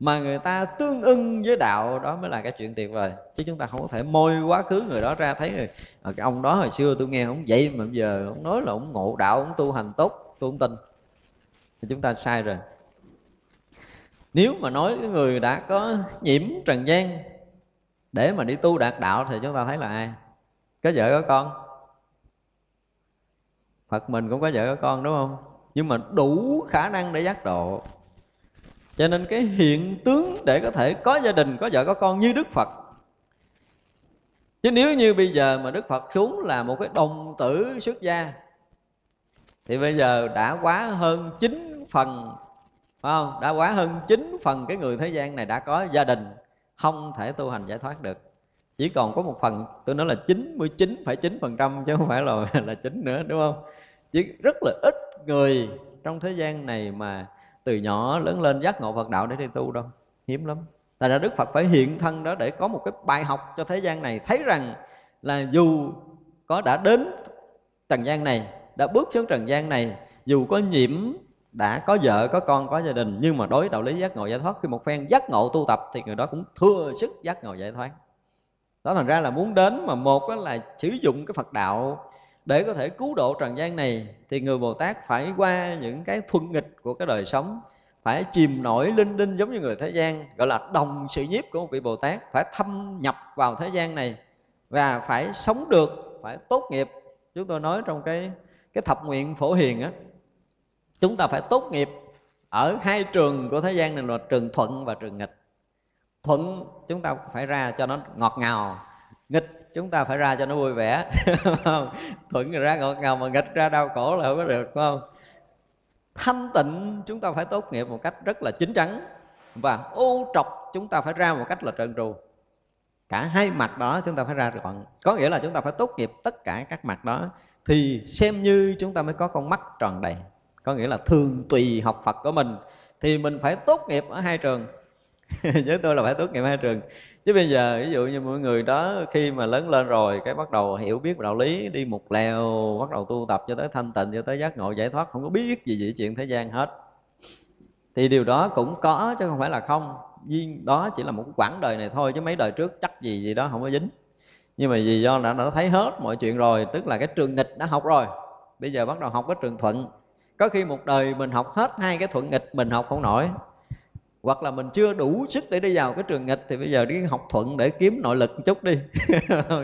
mà người ta tương ưng với đạo đó mới là cái chuyện tuyệt vời. Chứ chúng ta không có thể môi quá khứ người đó ra thấy người à, cái ông đó hồi xưa tôi nghe ông vậy mà bây giờ ông nói là ông ngộ đạo ông tu hành tốt tôi không tin. Thì chúng ta sai rồi. Nếu mà nói cái người đã có nhiễm trần gian để mà đi tu đạt đạo thì chúng ta thấy là ai? Có vợ có con? Phật mình cũng có vợ có con đúng không? Nhưng mà đủ khả năng để giác độ. Cho nên cái hiện tướng để có thể có gia đình, có vợ có con như đức phật. Chứ nếu như bây giờ mà đức phật xuống là một cái đồng tử xuất gia, thì bây giờ đã quá hơn chín phần, phải không? Đã quá hơn chín phần cái người thế gian này đã có gia đình không thể tu hành giải thoát được. Chỉ còn có một phần tôi nói là 99,9 phần trăm chứ không phải là là chín nữa đúng không? Chỉ rất là ít người trong thế gian này mà từ nhỏ lớn lên giác ngộ Phật đạo để đi tu đâu. Hiếm lắm. Tại ra Đức Phật phải hiện thân đó để có một cái bài học cho thế gian này. Thấy rằng là dù có đã đến trần gian này đã bước xuống trần gian này dù có nhiễm đã có vợ, có con, có gia đình, nhưng mà đối đạo lý giác ngộ giải thoát, khi một phen giác ngộ tu tập thì người đó cũng thưa sức giác ngộ giải thoát. Đó thành ra là muốn đến mà một là sử dụng cái Phật đạo để có thể cứu độ trần gian này, thì người Bồ Tát phải qua những cái thuận nghịch của cái đời sống, phải chìm nổi linh đinh giống như người thế gian, gọi là đồng sự nhiếp của một vị Bồ Tát, phải thâm nhập vào thế gian này và phải sống được, phải tốt nghiệp. Chúng tôi nói trong cái cái thập nguyện phổ hiền á chúng ta phải tốt nghiệp ở hai trường của thế gian này là trường thuận và trường nghịch. Thuận chúng ta phải ra cho nó ngọt ngào, nghịch chúng ta phải ra cho nó vui vẻ. Thuận ra ngọt ngào mà nghịch ra đau khổ là không có được, phải không? Thanh tịnh chúng ta phải tốt nghiệp một cách rất là chín chắn. Và ô trọc chúng ta phải ra một cách là trơn tru. Cả hai mặt đó chúng ta phải ra gọn có nghĩa là chúng ta phải tốt nghiệp tất cả các mặt đó thì xem như chúng ta mới có con mắt tròn đầy có nghĩa là thường tùy học Phật của mình. Thì mình phải tốt nghiệp ở hai trường. Với tôi là phải tốt nghiệp hai trường. Chứ bây giờ ví dụ như mọi người đó khi mà lớn lên rồi cái bắt đầu hiểu biết đạo lý đi một lèo bắt đầu tu tập cho tới thanh tịnh cho tới giác ngộ giải thoát không có biết gì về chuyện thế gian hết. Thì điều đó cũng có chứ không phải là không. Duyên đó chỉ là một quãng đời này thôi chứ mấy đời trước chắc gì gì đó không có dính. Nhưng mà vì do đã, đã thấy hết mọi chuyện rồi tức là cái trường nghịch đã học rồi. Bây giờ bắt đầu học cái trường thuận có khi một đời mình học hết hai cái thuận nghịch mình học không nổi. Hoặc là mình chưa đủ sức để đi vào cái trường nghịch thì bây giờ đi học thuận để kiếm nội lực một chút đi.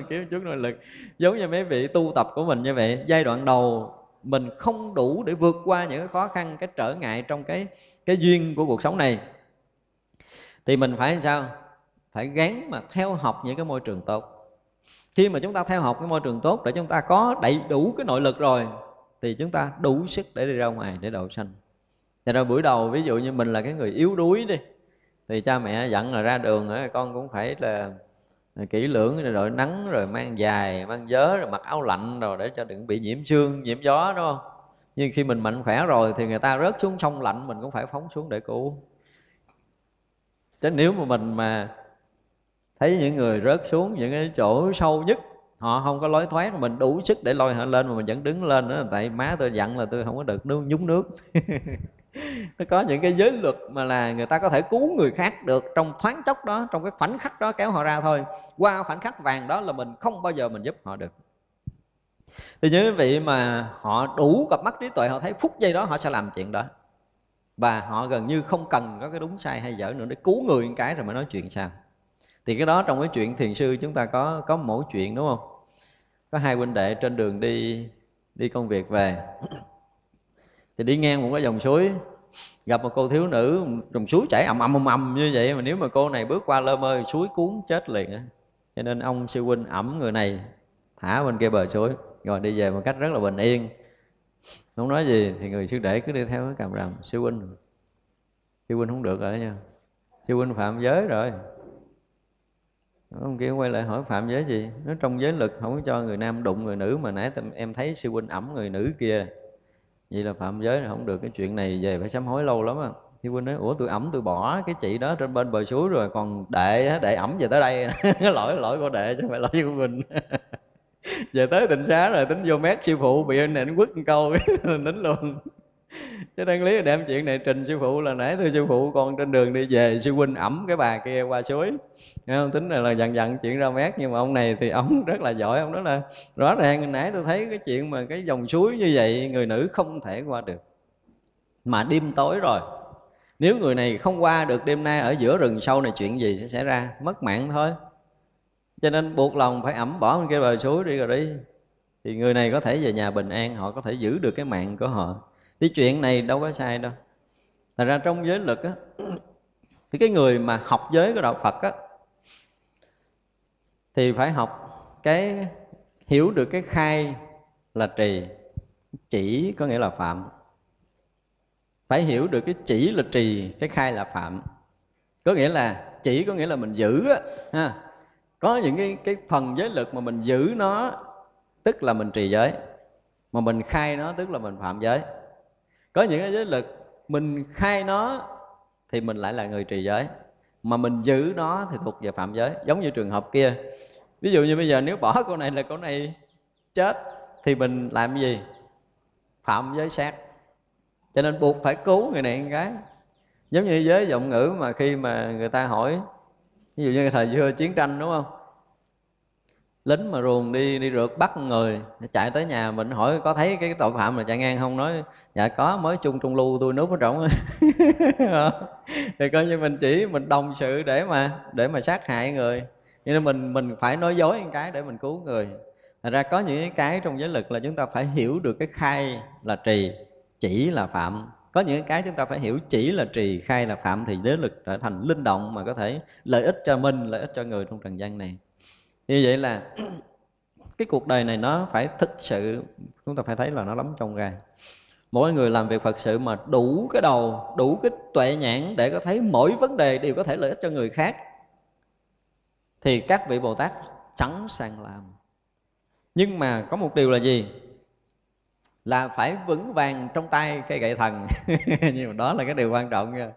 Kiếm chút nội lực. Giống như mấy vị tu tập của mình như vậy, giai đoạn đầu mình không đủ để vượt qua những khó khăn, cái trở ngại trong cái cái duyên của cuộc sống này. Thì mình phải làm sao? Phải gán mà theo học những cái môi trường tốt. Khi mà chúng ta theo học cái môi trường tốt để chúng ta có đầy đủ cái nội lực rồi thì chúng ta đủ sức để đi ra ngoài để độ sanh. Cho nên buổi đầu, ví dụ như mình là cái người yếu đuối đi, thì cha mẹ dặn là ra đường con cũng phải là à, kỹ lưỡng, rồi đội nắng, rồi mang dài, mang vớ rồi mặc áo lạnh rồi để cho đừng bị nhiễm sương, nhiễm gió, đúng không? Nhưng khi mình mạnh khỏe rồi thì người ta rớt xuống sông lạnh, mình cũng phải phóng xuống để cứu. Chứ nếu mà mình mà thấy những người rớt xuống những cái chỗ sâu nhất họ không có lối thoát mình đủ sức để lôi họ lên mà mình vẫn đứng lên đó tại má tôi dặn là tôi không có được nước nhúng nước. Nó có những cái giới luật mà là người ta có thể cứu người khác được trong thoáng chốc đó, trong cái khoảnh khắc đó kéo họ ra thôi. Qua khoảnh khắc vàng đó là mình không bao giờ mình giúp họ được. Thì như quý vị mà họ đủ cặp mắt trí tuệ, họ thấy phút giây đó họ sẽ làm chuyện đó. Và họ gần như không cần có cái đúng sai hay dở nữa để cứu người một cái rồi mới nói chuyện sao thì cái đó trong cái chuyện thiền sư chúng ta có có mỗi chuyện, đúng không? Có hai huynh đệ trên đường đi đi công việc về. Thì đi ngang một cái dòng suối, gặp một cô thiếu nữ, dòng suối chảy ầm ầm ầm ầm như vậy, mà nếu mà cô này bước qua lơ mơ, suối cuốn chết liền á. Cho nên ông sư huynh ẩm người này, thả bên kia bờ suối, rồi đi về một cách rất là bình yên. Không nói gì, thì người sư đệ cứ đi theo cái càm ràm. Sư huynh sư huynh không được rồi nha. Sư huynh phạm giới rồi ông kia quay lại hỏi phạm giới gì? Nó trong giới lực không có cho người nam đụng người nữ mà nãy em thấy sư huynh ẩm người nữ kia. Vậy là phạm giới không được, cái chuyện này về phải sám hối lâu lắm á. Sư huynh nói, ủa tôi ẩm tôi bỏ cái chị đó trên bên bờ suối rồi, còn đệ đệ ẩm về tới đây. Cái lỗi lỗi của đệ chứ không phải lỗi của huynh về tới tịnh xá rồi, tính vô mét sư phụ, bị anh này nó quất một câu, nín luôn chứ đáng lý là đem chuyện này trình sư phụ là nãy thưa sư phụ con trên đường đi về sư huynh ẩm cái bà kia qua suối. Nghe không? Tính là, là dặn dặn chuyện ra mét nhưng mà ông này thì ông rất là giỏi ông nói là rõ ràng nãy tôi thấy cái chuyện mà cái dòng suối như vậy người nữ không thể qua được. Mà đêm tối rồi nếu người này không qua được đêm nay ở giữa rừng sâu này chuyện gì sẽ xảy ra? Mất mạng thôi. Cho nên buộc lòng phải ẩm bỏ bên kia bờ suối đi rồi đi. Thì người này có thể về nhà bình an họ có thể giữ được cái mạng của họ thì chuyện này đâu có sai đâu. Thật ra trong giới lực á Thì cái người mà học giới của Đạo Phật á Thì phải học cái hiểu được cái khai là trì Chỉ có nghĩa là phạm. Phải hiểu được cái chỉ là trì Cái khai là phạm. Có nghĩa là chỉ có nghĩa là mình giữ á ha. Có những cái, cái phần giới lực mà mình giữ nó Tức là mình trì giới. Mà mình khai nó tức là mình phạm giới có những cái giới lực mình khai nó thì mình lại là người trì giới, mà mình giữ nó thì thuộc về phạm giới, giống như trường hợp kia. Ví dụ như bây giờ nếu bỏ cô này là cô này chết thì mình làm gì? Phạm giới sát. Cho nên buộc phải cứu người này con gái. Giống như giới giọng ngữ mà khi mà người ta hỏi, ví dụ như thời xưa chiến tranh, đúng không? Lính mà ruồng đi đi rượt bắt người. Chạy tới nhà mình hỏi có thấy cái tội phạm mà chạy ngang không? Nói dạ có, mới chung trung lưu tôi núp ở trong ờ, thì coi như mình chỉ, mình đồng sự để mà để mà sát hại người. Nên mình mình phải nói dối một cái để mình cứu người. Thật ra có những cái trong giới lực là chúng ta phải hiểu được cái khai là trì, chỉ là phạm. Có những cái chúng ta phải hiểu chỉ là trì, khai là phạm thì giới lực trở thành linh động mà có thể lợi ích cho mình, lợi ích cho người trong trần gian này như vậy là cái cuộc đời này nó phải thực sự, chúng ta phải thấy là nó lắm trong gai. Mỗi người làm việc phật sự mà đủ cái đầu, đủ cái tuệ nhãn để có thấy mỗi vấn đề đều có thể lợi ích cho người khác, thì các vị bồ tát sẵn sàng làm. Nhưng mà có một điều là gì? Là phải vững vàng trong tay cây gậy thần. Nhưng mà đó là cái điều quan trọng nha.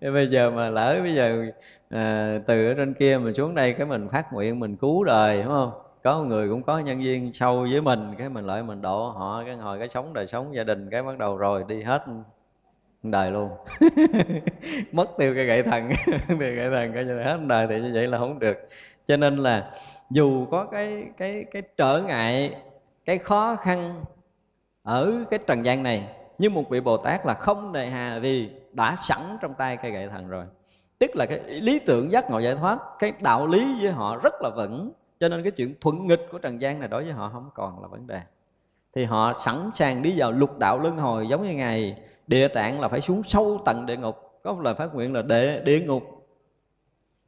Bây giờ mà lỡ bây giờ à, từ ở trên kia mình xuống đây cái mình phát nguyện mình cứu đời đúng không? Có người cũng có nhân viên sâu với mình cái mình lại mình độ họ cái hồi cái sống đời sống gia đình cái bắt đầu rồi đi hết đời luôn. Mất tiêu cái gậy thần tiêu gậy thần cái hết đời thì như vậy là không được. Cho nên là dù có cái cái cái trở ngại cái khó khăn ở cái trần gian này nhưng một vị bồ tát là không nề hà vì đã sẵn trong tay cây gậy thần rồi. Tức là cái lý tưởng giác ngộ giải thoát, cái đạo lý với họ rất là vững. Cho nên cái chuyện thuận nghịch của trần gian này đối với họ không còn là vấn đề. Thì họ sẵn sàng đi vào lục đạo luân hồi giống như ngày địa tạng là phải xuống sâu tận địa ngục, có một lời phát nguyện là địa địa ngục.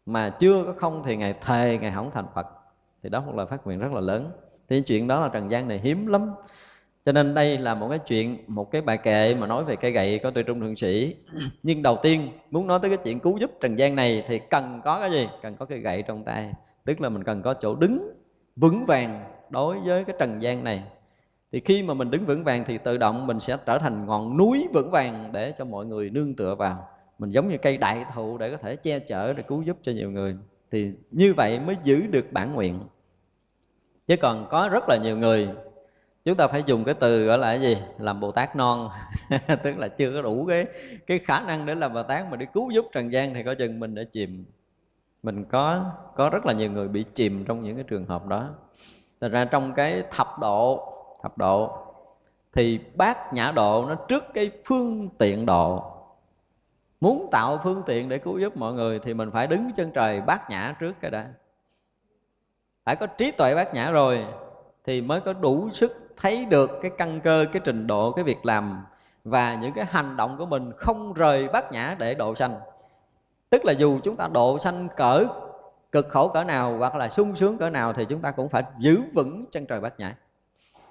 Mà chưa có không thì ngày thề ngày không thành phật. Thì đó một lời phát nguyện rất là lớn. Thì chuyện đó là trần gian này hiếm lắm cho nên đây là một cái chuyện, một cái bài kệ mà nói về cây gậy có tuệ trung thượng sĩ. Nhưng đầu tiên, muốn nói tới cái chuyện cứu giúp trần gian này thì cần có cái gì? Cần có cây gậy trong tay. Tức là mình cần có chỗ đứng vững vàng đối với cái trần gian này. Thì khi mà mình đứng vững vàng thì tự động mình sẽ trở thành ngọn núi vững vàng để cho mọi người nương tựa vào. Mình giống như cây đại thụ để có thể che chở để cứu giúp cho nhiều người. Thì như vậy mới giữ được bản nguyện. Chứ còn có rất là nhiều người chúng ta phải dùng cái từ gọi là cái gì? Làm bồ tát non. Tức là chưa có đủ cái cái khả năng để làm bồ tát, mà để cứu giúp trần gian thì có chừng mình đã chìm. Mình có có rất là nhiều người bị chìm trong những cái trường hợp đó. Thật ra trong cái thập độ thập độ, thì bát nhã độ nó trước cái phương tiện độ. Muốn tạo phương tiện để cứu giúp mọi người thì mình phải đứng chân trời bát nhã trước cái đã. Phải có trí tuệ bát nhã rồi thì mới có đủ sức thấy được cái căn cơ, cái trình độ, cái việc làm và những cái hành động của mình không rời bát nhã để độ sanh. Tức là dù chúng ta độ sanh cỡ cực khổ cỡ nào hoặc là sung sướng cỡ nào thì chúng ta cũng phải giữ vững chân trời bát nhã.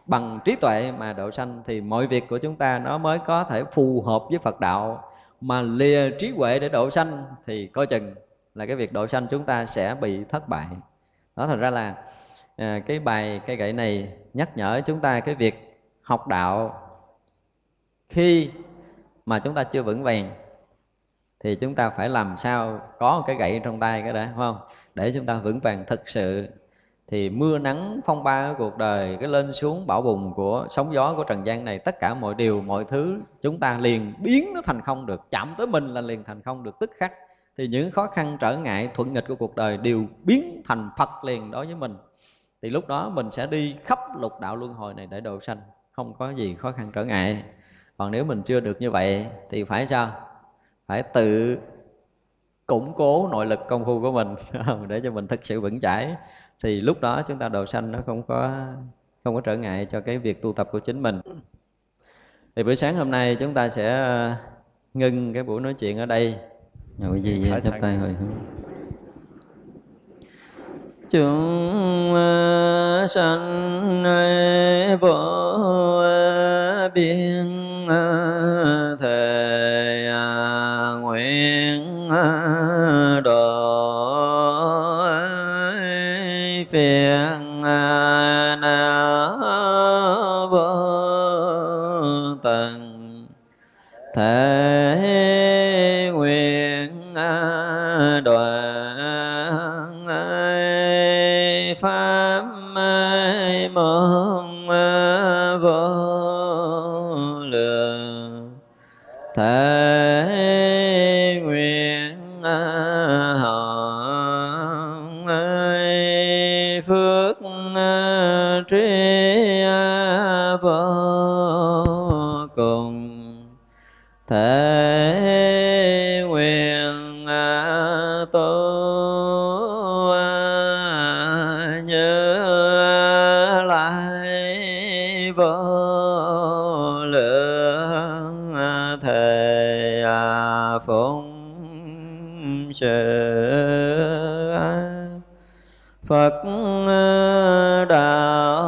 Bằng trí tuệ mà độ sanh thì mọi việc của chúng ta nó mới có thể phù hợp với Phật đạo. Mà lìa trí huệ để độ sanh thì coi chừng là cái việc độ sanh chúng ta sẽ bị thất bại. Đó, thành ra là à, cái bài cây gậy này nhắc nhở chúng ta cái việc học đạo. Khi mà chúng ta chưa vững vàng thì chúng ta phải làm sao có một cái gậy trong tay cái đó phải không? Để chúng ta vững vàng thực sự. Thì mưa nắng phong ba của cuộc đời cái lên xuống bão bùng của sóng gió của trần gian này tất cả mọi điều mọi thứ chúng ta liền biến nó thành không được. Chạm tới mình là liền thành không được tức khắc. Thì những khó khăn trở ngại thuận nghịch của cuộc đời đều biến thành phật liền đối với mình thì lúc đó mình sẽ đi khắp lục đạo luân hồi này để độ sanh không có gì khó khăn trở ngại. Còn nếu mình chưa được như vậy thì phải sao? Phải tự củng cố nội lực công phu của mình để cho mình thực sự vững chãi. Thì lúc đó chúng ta độ sanh nó không có không có trở ngại cho cái việc tu tập của chính mình. Thì buổi sáng hôm nay chúng ta sẽ ờ, ngưng cái buổi nói chuyện ở đây. Ngồi gì vậy? chắp tay hồi hướng chúng à, sanh à, vô à, biên thể nguyện à, tu như lại vô lượng thề phụng sự Phật đạo